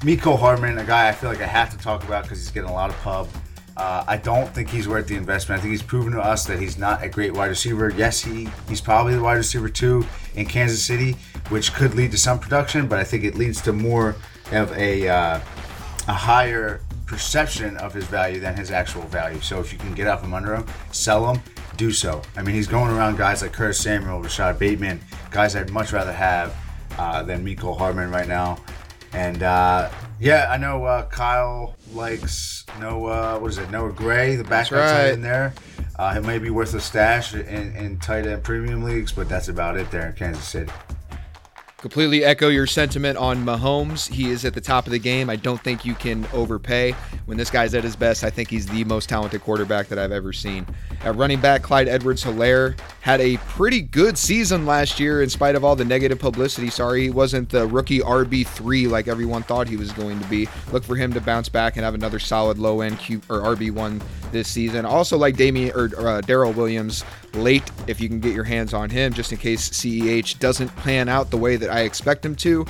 Mecole Hardman, a guy I feel like I have to talk about because he's getting a lot of pub. Uh, I don't think he's worth the investment. I think he's proven to us that he's not a great wide receiver. Yes, he he's probably the wide receiver two in Kansas City, which could lead to some production, but I think it leads to more of a uh, a higher perception of his value than his actual value. So if you can get out from under him, sell him, do so. I mean, he's going around guys like Curtis Samuel, Rashod Bateman, guys I'd much rather have uh, than Mecole Hardman right now. And uh, yeah, I know uh, Kyle likes Noah. What is it? Noah Gray, the backup right. tight end there. Uh, it may be worth a stash in, in tight end premium leagues, but that's about it there in Kansas City. Completely echo your sentiment on Mahomes. He is at the top of the game. I don't think you can overpay. When this guy's at his best, I think he's the most talented quarterback that I've ever seen. At running back, Clyde Edwards Helaire had a pretty good season last year in spite of all the negative publicity. Sorry, he wasn't the rookie RB3 like everyone thought he was going to be. Look for him to bounce back and have another solid low end Q or RB1 this season. Also, like Damien or uh, Darrel Williams late if you can get your hands on him, just in case CEH doesn't plan out the way that I expect him to.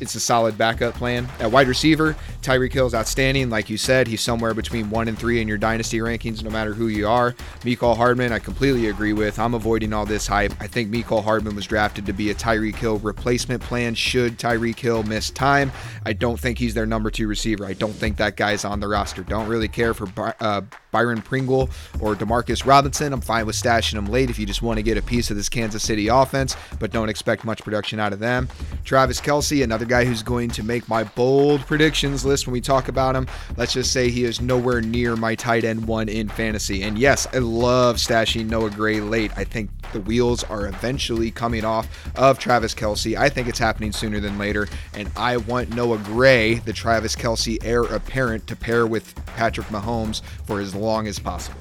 It's a solid backup plan. At wide receiver, Tyreek Hill is outstanding. Like you said, he's somewhere between one and three in your dynasty rankings, no matter who you are. Mecole Hardman, I completely agree with. I'm avoiding all this hype. I think Mecole Hardman was drafted to be a Tyreek Hill replacement plan should Tyreek Hill miss time. I don't think he's their number two receiver. I don't think that guy's on the roster. Don't really care for uh, Byron Pringle or Demarcus Robinson. I'm fine with stashing them late if you just want to get a piece of this Kansas City offense, but don't expect much production out of them. Travis Kelce, another guy who's going to make my bold predictions list when we talk about him. Let's just say he is nowhere near my tight end one in fantasy. And yes, I love stashing Noah Gray late. I think the wheels are eventually coming off of Travis Kelce. I think it's happening sooner than later. And I want Noah Gray, the Travis Kelce heir apparent, to pair with Patrick Mahomes for long as possible.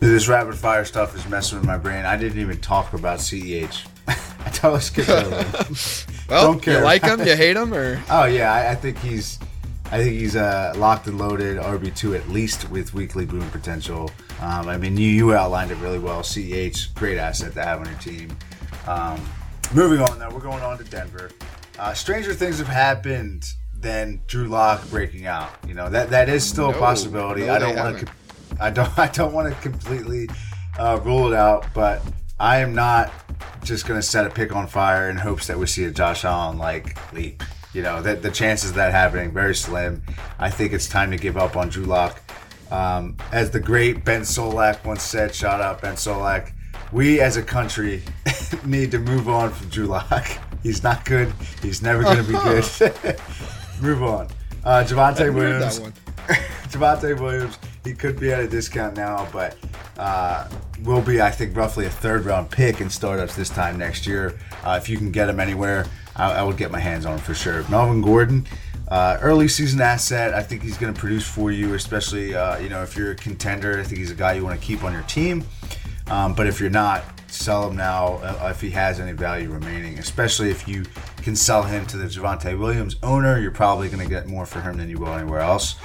This rapid fire stuff is messing with my brain. I didn't even talk about CEH. I totally skipped over. well, Don't care. you like him? Do you hate him? Or oh yeah, I, I think he's, I think he's uh, locked and loaded RB two at least with weekly boom potential. Um, I mean, you you outlined it really well. CEH, great asset to have on your team. Um, moving on now, we're going on to Denver. Uh, stranger things have happened than Drew Lock breaking out. You know that that is still no, a possibility. No, I don't want to. I don't. I don't want to completely uh, rule it out, but I am not just going to set a pick on fire in hopes that we see a Josh Allen like leap. You know that the chances of that happening very slim. I think it's time to give up on Drew Lock. Um, as the great Ben Solak once said, shout out Ben Solak. We as a country need to move on from Drew Lock. He's not good. He's never going to be good. move on. Uh, Javonte Williams. Javonte Williams he could be at a discount now, but uh, will be, I think, roughly a third round pick in startups this time next year. Uh, if you can get him anywhere, I, I, would get my hands on him for sure. Melvin Gordon, uh, early season asset. I think he's going to produce for you, especially uh, you know if you're a contender. I think he's a guy you want to keep on your team. Um, but if you're not, sell him now uh, if he has any value remaining. Especially if you can sell him to the Javonte Williams owner, you're probably going to get more for him than you will anywhere else.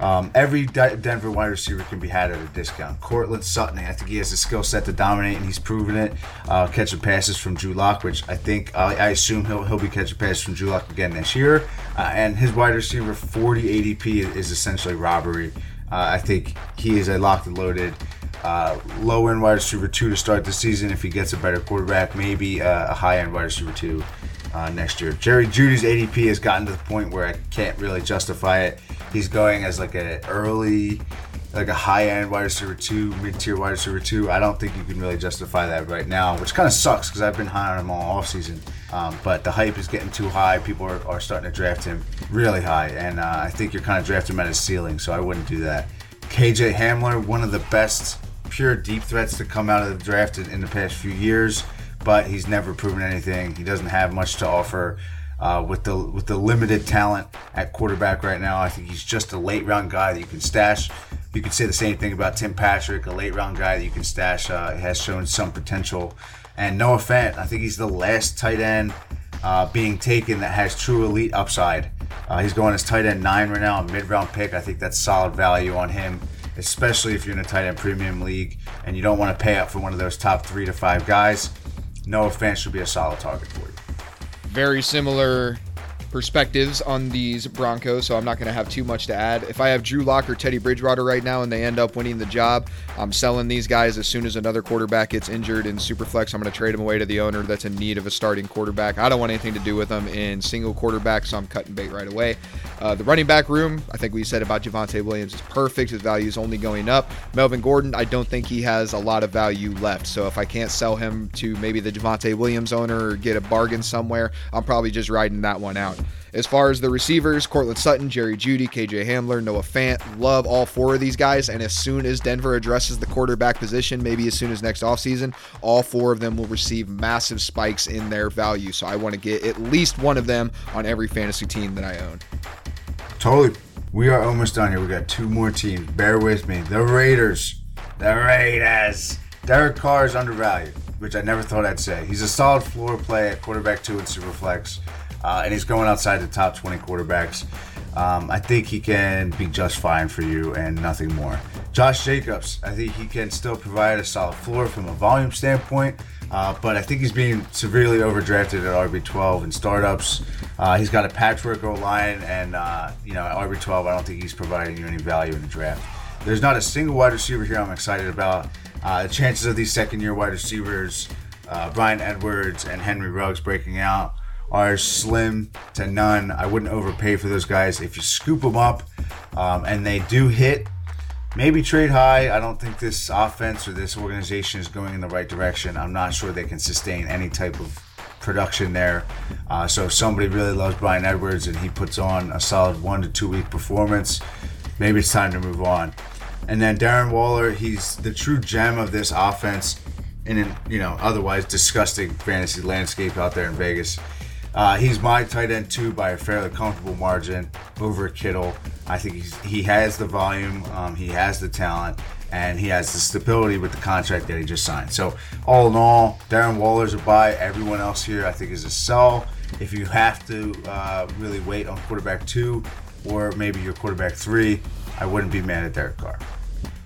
Um, every D- Denver wide receiver can be had at a discount. Courtland Sutton, I think he has the skill set to dominate, and he's proven it. Uh, catching passes from Drew Lock, which I think I, I, assume he'll he'll be catching passes from Drew Lock again this year. Uh, and his wide receiver 40 ADP is, essentially robbery. Uh, I think he is a locked and loaded. Uh, low end wide receiver two to start the season. If he gets a better quarterback, maybe uh, a high end wide receiver two uh, next year. Jerry Jeudy's ADP has gotten to the point where I can't really justify it. He's going as like an early, like a high end wide receiver two, mid tier wide receiver two. I don't think you can really justify that right now, which kind of sucks because I've been high on him all offseason. Um, but the hype is getting too high. People are, are starting to draft him really high, and uh, I think you're kind of drafting him at his ceiling, so I wouldn't do that. KJ Hamler, one of the best pure deep threats to come out of the draft in, in the past few years but he's never proven anything. He doesn't have much to offer. Uh, with the with the limited talent at quarterback right now, I think he's just a late round guy that you can stash. You could say the same thing about Tim Patrick, a late round guy that you can stash. Uh, has shown some potential. And Noah Fant, I think he's the last tight end uh, being taken that has true elite upside. Uh, he's going as tight end nine right now, a mid round pick. I think that's solid value on him, especially if you're in a tight end premium league and you don't want to pay up for one of those top three to five guys. Noah Fant should be a solid target for you. Very similar perspectives on these Broncos, so I'm not going to have too much to add. If I have Drew Lock or Teddy Bridgewater right now and they end up winning the job, I'm selling these guys as soon as another quarterback gets injured in Superflex. I'm going to trade them away to the owner that's in need of a starting quarterback. I don't want anything to do with them in single quarterback, so I'm cutting bait right away. Uh, the running back room, I think we said about Javonte Williams is perfect. His value is only going up. Melvin Gordon, I don't think he has a lot of value left. So if I can't sell him to maybe the Javonte Williams owner or get a bargain somewhere, I'm probably just riding that one out. As far as the receivers, Courtland Sutton, Jerry Jeudy, KJ Hamler, Noah Fant, love all four of these guys. And as soon as Denver addresses the quarterback position, maybe as soon as next offseason, all four of them will receive massive spikes in their value. So I want to get at least one of them on every fantasy team that I own. Totally. We are almost done here. We got two more teams. Bear with me. The Raiders. The Raiders. Derek Carr is undervalued, which I never thought I'd say. He's a solid floor play at quarterback two in Superflex, uh, and he's going outside the top 20 quarterbacks. Um, I think he can be just fine for you and nothing more. Josh Jacobs, I think he can still provide a solid floor from a volume standpoint, uh, but I think he's being severely overdrafted at RB12 in startups. Uh, he's got a patchwork O line, and uh, you know at RB12, I don't think he's providing you any value in the draft. There's not a single wide receiver here I'm excited about. Uh, the chances of these second-year wide receivers, uh, Bryan Edwards and Henry Ruggs breaking out, are slim to none. I wouldn't overpay for those guys. If you scoop them up um, and they do hit, maybe trade high. I don't think this offense or this organization is going in the right direction. I'm not sure they can sustain any type of production there. Uh, so if somebody really loves Bryan Edwards and he puts on a solid one to two week performance, maybe it's time to move on. And then Darren Waller, he's the true gem of this offense in an you know otherwise disgusting fantasy landscape out there in Vegas. Uh, he's my tight end too by a fairly comfortable margin over Kittle. I think he's, he has the volume, um, he has the talent, and he has the stability with the contract that he just signed. So all in all, Darren Waller's a buy. Everyone else here, I think, is a sell. If you have to uh, really wait on quarterback two or maybe your quarterback three, I wouldn't be mad at Derek Carr.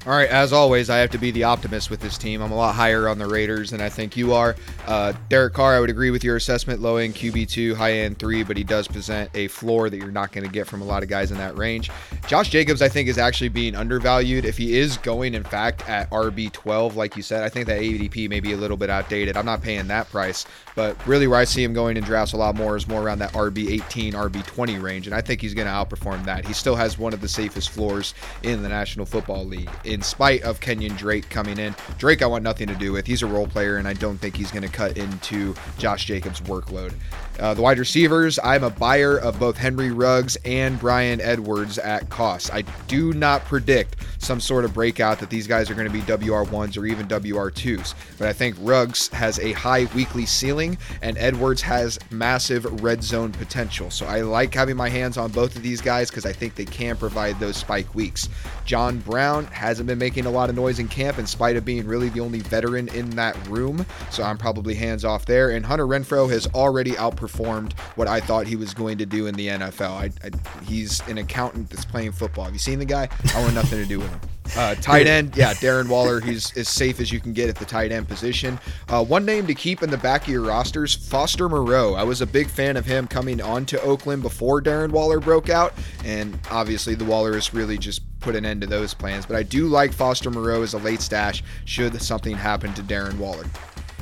All right, as always, I have to be the optimist with this team. I'm a lot higher on the Raiders than I think you are. Uh, Derek Carr, I would agree with your assessment. Low end QB2, high end 3, but he does present a floor that you're not going to get from a lot of guys in that range. Josh Jacobs, I think, is actually being undervalued. If he is going, in fact, at RB12, like you said, I think that ADP may be a little bit outdated. I'm not paying that price, but really where I see him going in drafts a lot more is more around that RB18, RB20 range, and I think he's going to outperform that. He still has one of the safest floors in the National Football League in spite of Kenyon Drake coming in. Drake, I want nothing to do with. He's a role player, and I don't think he's going to cut into Josh Jacobs' workload. Uh, the wide receivers, I'm a buyer of both Henry Ruggs and Bryan Edwards at cost. I do not predict some sort of breakout that these guys are going to be WR1s or even WR2s, but I think Ruggs has a high weekly ceiling and Edwards has massive red zone potential. So I like having my hands on both of these guys because I think they can provide those spike weeks. John Brown hasn't been making a lot of noise in camp in spite of being really the only veteran in that room, so I'm probably hands off there. And Hunter Renfrow has already outperformed what I thought he was going to do in the NFL. I, I, he's an accountant that's playing football. Have you seen the guy? I want nothing to do with him. Uh, tight end, yeah, Darren Waller. He's as safe as you can get at the tight end position. Uh, one name to keep in the back of your rosters: Foster Moreau. I was a big fan of him coming onto Oakland before Darren Waller broke out, and obviously the Waller has really just put an end to those plans. But I do like Foster Moreau as a late stash should something happen to Darren Waller.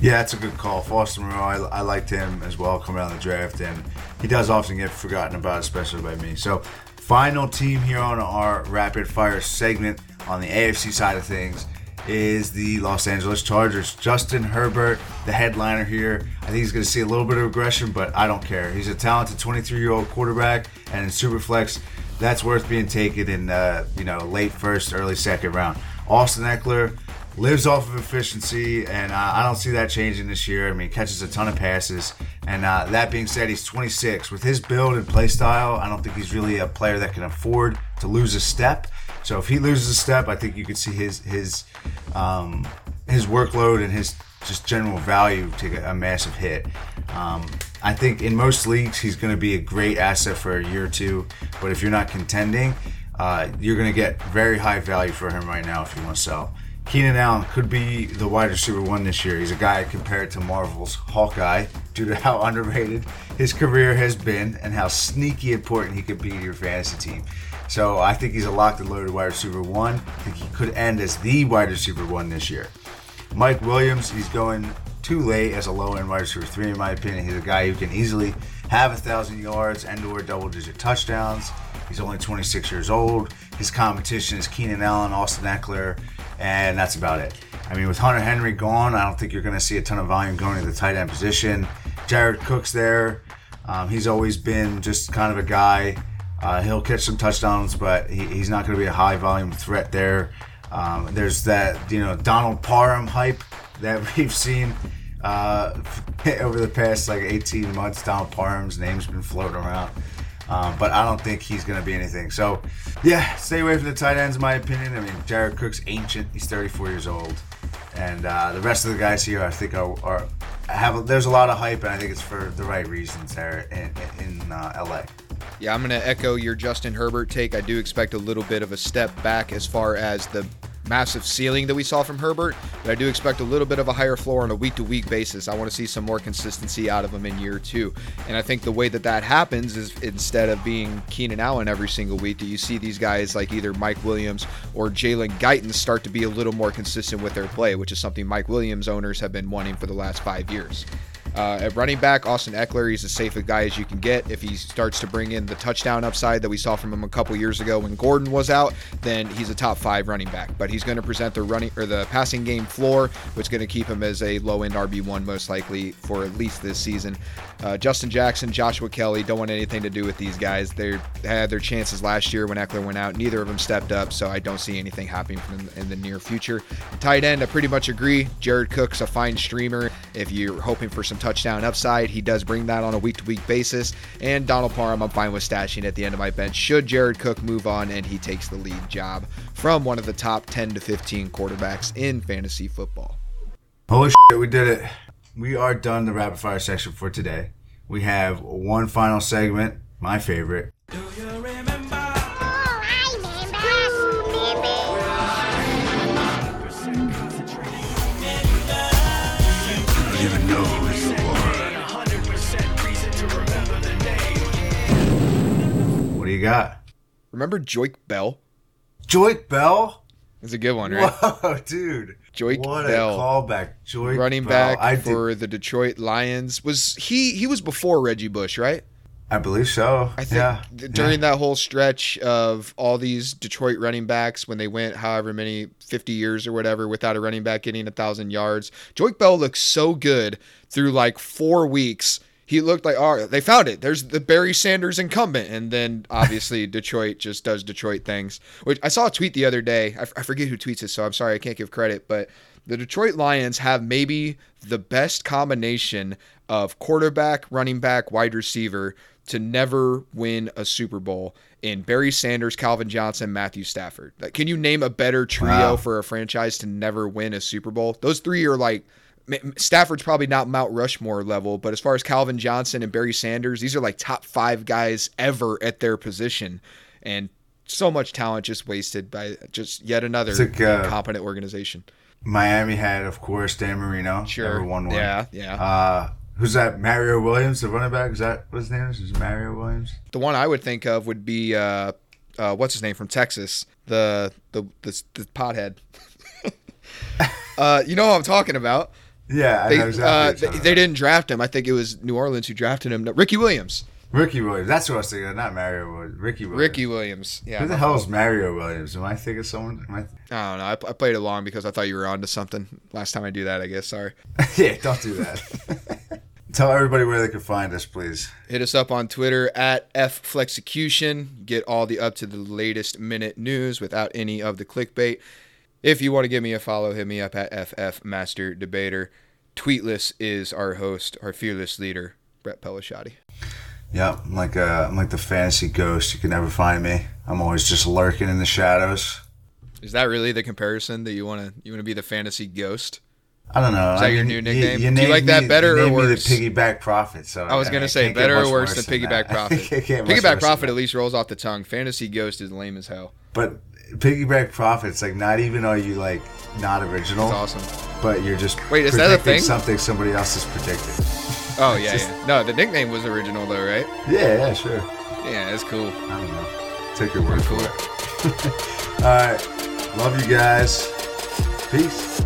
Yeah, that's a good call. Foster Moreau, I, I liked him as well coming out of the draft, and he does often get forgotten about, especially by me. So, final team here on our rapid fire segment on the AFC side of things is the Los Angeles Chargers. Justin Herbert, the headliner here. I think he's going to see a little bit of aggression, but I don't care. He's a talented 23 year old quarterback, and in Superflex, that's worth being taken in uh, you know late first, early second round. Austin Ekeler lives off of efficiency, and uh, I don't see that changing this year. I mean, catches a ton of passes, and uh, that being said, he's 26. With his build and play style, I don't think he's really a player that can afford to lose a step. So if he loses a step, I think you could see his his um, his workload and his just general value take a, a massive hit. Um, I think in most leagues he's going to be a great asset for a year or two, but if you're not contending, uh, you're going to get very high value for him right now if you want to sell. Keenan Allen could be the wide receiver one this year. He's a guy compared to Marvel's Hawkeye, due to how underrated his career has been and how sneaky important he could be to your fantasy team. So I think he's a locked and loaded wide receiver one. I think he could end as the wide receiver one this year. Mike Williams, he's going too late as a low end wide receiver three, in my opinion. He's a guy who can easily have a thousand yards and or double digit touchdowns. He's only 26 years old. His competition is Keenan Allen, Austin Ekeler, and that's about it. I mean, with Hunter Henry gone, I don't think you're going to see a ton of volume going to the tight end position. Jared Cook's there. Um, he's always been just kind of a guy. Uh, he'll catch some touchdowns, but he, he's not going to be a high volume threat there. Um, there's that you know Donald Parham hype that we've seen uh, over the past like 18 months. Donald Parham's name's been floating around. Um, but I don't think he's going to be anything. So, yeah, stay away from the tight ends, in my opinion. I mean, Jared Cook's ancient; he's 34 years old, and uh, the rest of the guys here, I think, are, are have. There's a lot of hype, and I think it's for the right reasons there in, in uh, LA. Yeah, I'm going to echo your Justin Herbert take. I do expect a little bit of a step back as far as the massive ceiling that we saw from Herbert, but I do expect a little bit of a higher floor on a week to week basis. I want to see some more consistency out of him in year two. And I think the way that that happens is instead of being Keenan Allen every single week, do you see these guys like either Mike Williams or Jalen Guyton start to be a little more consistent with their play, which is something Mike Williams owners have been wanting for the last five years. Uh, at running back, Austin Ekeler, he's as safe a guy as you can get. If he starts to bring in the touchdown upside that we saw from him a couple years ago when Gordon was out, then he's a top five running back. But he's going to present the running or the passing game floor, which is going to keep him as a low end RB one most likely for at least this season. Uh, Justin Jackson, Joshua Kelley don't want anything to do with these guys. They had their chances last year when Ekeler went out. Neither of them stepped up, so I don't see anything happening in the near future. Tight end, I pretty much agree. Jared Cook's a fine streamer. If you're hoping for some touchdown upside, he does bring that on a week to week basis. And Donald Parham, I'm fine with stashing at the end of my bench. Should Jared Cook move on and he takes the lead job from one of the top 10 to 15 quarterbacks in fantasy football. Holy shit, we did it. We are done the rapid fire section for today. We have one final segment, my favorite. Got? Remember Joique Bell? Joique Bell? It's a good one, right? Whoa, dude. Joique what Bell, a callback. Joique running Bell. back I for did, the Detroit Lions. Was he? He was before Reggie Bush, right? I believe so. I think yeah. during yeah. that whole stretch of all these Detroit running backs, when they went however many 50 years or whatever without a running back getting a thousand yards, Joique Bell looked so good through like four weeks. He looked like, oh, they found it. There's the Barry Sanders incumbent. And then obviously Detroit just does Detroit things. Which I saw a tweet the other day. I, f- I forget who tweets it so I'm sorry I can't give credit, but the Detroit Lions have maybe the best combination of quarterback, running back, wide receiver to never win a Super Bowl in Barry Sanders, Calvin Johnson, Matthew Stafford. Like, can you name a better trio Wow. for a franchise to never win a Super Bowl? Those three are like Stafford's probably not Mount Rushmore level, but as far as Calvin Johnson and Barry Sanders, these are like top five guys ever at their position, and so much talent just wasted by just yet another like, uh, incompetent organization. Miami had, of course, Dan Marino. Sure. Won one. Yeah, yeah. Uh, who's that? Mario Williams, the running back? Is that what his name is? Is Mario Williams? The one I would think of would be uh, uh, what's his name from Texas, the the the, the pothead. uh, you know who I'm talking about. Yeah, I They, know exactly. uh, they, they didn't draft him. I think it was New Orleans who drafted him. No, Ricky Williams. Ricky Williams. That's what I was thinking. Not Mario Williams. Ricky Williams. Ricky Williams. Yeah. Who the hell is Mario Williams? Am I thinking of someone? Am I... I don't know. I, I played along because I thought you were onto something. Last time I do that, I guess. Sorry. yeah, don't do that. Tell everybody where they can find us, please. Hit us up on Twitter at FFlexecution. Get all the up to the latest minute news without any of the clickbait. If you want to give me a follow, hit me up at FF Master Debater. Tweetless is our host, our fearless leader, Brett Pelishati. Yep, I'm like uh, I'm like the fantasy ghost. You can never find me. I'm always just lurking in the shadows. Is that really the comparison that you want to you want to be the fantasy ghost? I don't know. Is that I your mean, new nickname? Do you like that me- better you or worse? the piggyback profit. So I was mean, gonna say better or worse than than piggyback that. profit. I can't much Piggyback profit at least rolls off the tongue. Fantasy ghost is lame as hell. But piggyback profits, like not even are you like not original, It's awesome. but you're just Wait, is that a predicting thing? Something somebody else has predicted. Oh yeah, yeah. No, the nickname was original though, right? Yeah, yeah, sure. Yeah, that's cool. I don't know. Take your word for it. All right. Love you guys. Peace.